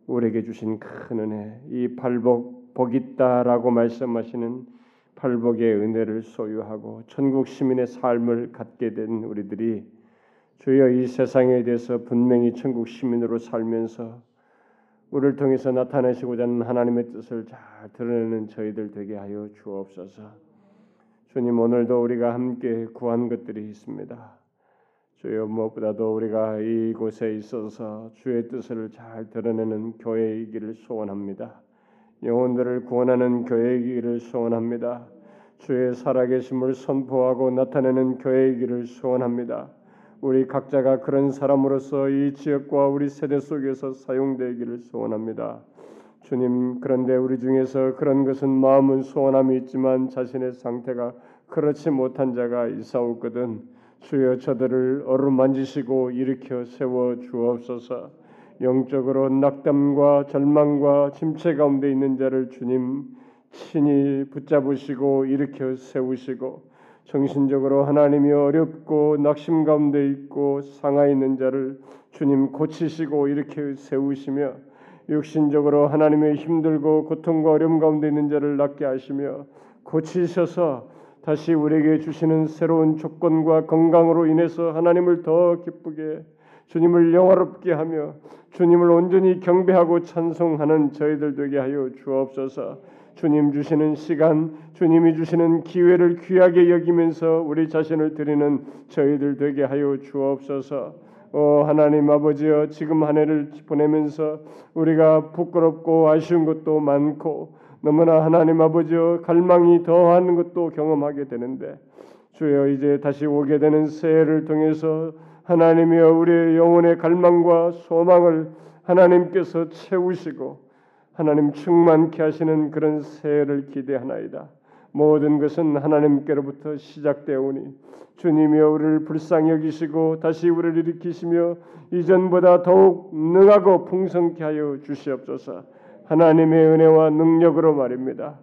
우리에게 주신 큰 은혜 이 팔복 복 있다라고 말씀하시는 팔복의 은혜를 소유하고 천국 시민의 삶을 갖게 된 우리들이 주여 이 세상에 대해서 분명히 천국 시민으로 살면서 우리를 통해서 나타내시고자 하는 하나님의 뜻을 잘 드러내는 저희들 되게 하여 주옵소서. 주님 오늘도 우리가 함께 구한 것들이 있습니다. 주여 무엇보다도 우리가 이곳에 있어서 주의 뜻을 잘 드러내는 교회이기를 소원합니다. 영혼들을 구원하는 교회이기를 소원합니다. 주의 살아계심을 선포하고 나타내는 교회이기를 소원합니다. 우리 각자가 그런 사람으로서 이 지역과 우리 세대 속에서 사용되기를 소원합니다. 주님 그런데 우리 중에서 그런 것은 마음은 소원함이 있지만 자신의 상태가 그렇지 못한 자가 있사옵거든 주여 저들을 어루만지시고 일으켜 세워 주옵소서. 영적으로 낙담과 절망과 침체 가운데 있는 자를 주님 친히 붙잡으시고 일으켜 세우시고 정신적으로 하나님이 어렵고 낙심 가운데 있고 상하 있는 자를 주님 고치시고 이렇게 세우시며 육신적으로 하나님의 힘들고 고통과 어려움 가운데 있는 자를 낫게 하시며 고치셔서 다시 우리에게 주시는 새로운 조건과 건강으로 인해서 하나님을 더 기쁘게 주님을 영화롭게 하며 주님을 온전히 경배하고 찬송하는 저희들 되게 하여 주옵소서. 주님 주시는 시간, 주님이 주시는 기회를 귀하게 여기면서 우리 자신을 드리는 저희들 되게 하여 주옵소서. 오 하나님 아버지여 지금 한 해를 보내면서 우리가 부끄럽고 아쉬운 것도 많고 너무나 하나님 아버지여 갈망이 더하는 것도 경험하게 되는데 주여 이제 다시 오게 되는 새해를 통해서 하나님이여 우리의 영혼의 갈망과 소망을 하나님께서 채우시고 하나님 충만케 하시는 그런 새해를 기대하나이다. 모든 것은 하나님께로부터 시작되오니 주님이여 우리를 불쌍히 여기시고 다시 우리를 일으키시며 이전보다 더욱 능하고 풍성케 하여 주시옵소서. 하나님의 은혜와 능력으로 말입니다.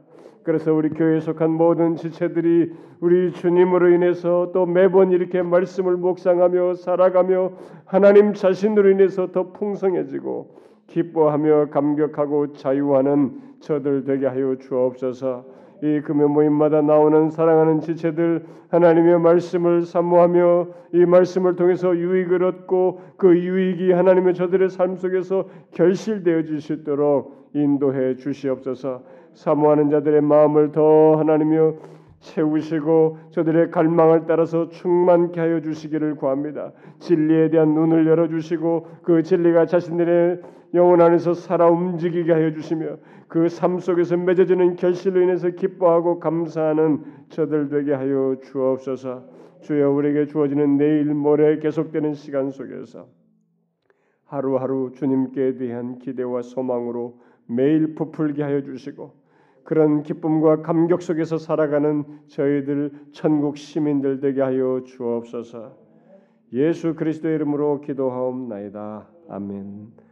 그래서 우리 교회에 속한 모든 지체들이 우리 주님으로 인해서 또 매번 이렇게 말씀을 묵상하며 살아가며 하나님 자신으로 인해서 더 풍성해지고 기뻐하며 감격하고 자유하는 저들 되게 하여 주옵소서. 이 금요 모임마다 나오는 사랑하는 지체들 하나님의 말씀을 사모하며 이 말씀을 통해서 유익을 얻고 그 유익이 하나님의 저들의 삶 속에서 결실되어 주시도록 인도해 주시옵소서. 사모하는 자들의 마음을 더 하나님이여 채우시고 저들의 갈망을 따라서 충만케 하여 주시기를 구합니다. 진리에 대한 눈을 열어 주시고 그 진리가 자신들의 영혼 안에서 살아 움직이게 하여 주시며 그 삶 속에서 맺어지는 결실로 인해서 기뻐하고 감사하는 저들 되게 하여 주옵소서. 주여 우리에게 주어지는 내일 모레 계속되는 시간 속에서 하루하루 주님께 대한 기대와 소망으로 매일 부풀게 하여 주시고 그런 기쁨과 감격 속에서 살아가는 저희들 천국 시민들 되게 하여 주옵소서. 예수 그리스도의 이름으로 기도하옵나이다. 아멘.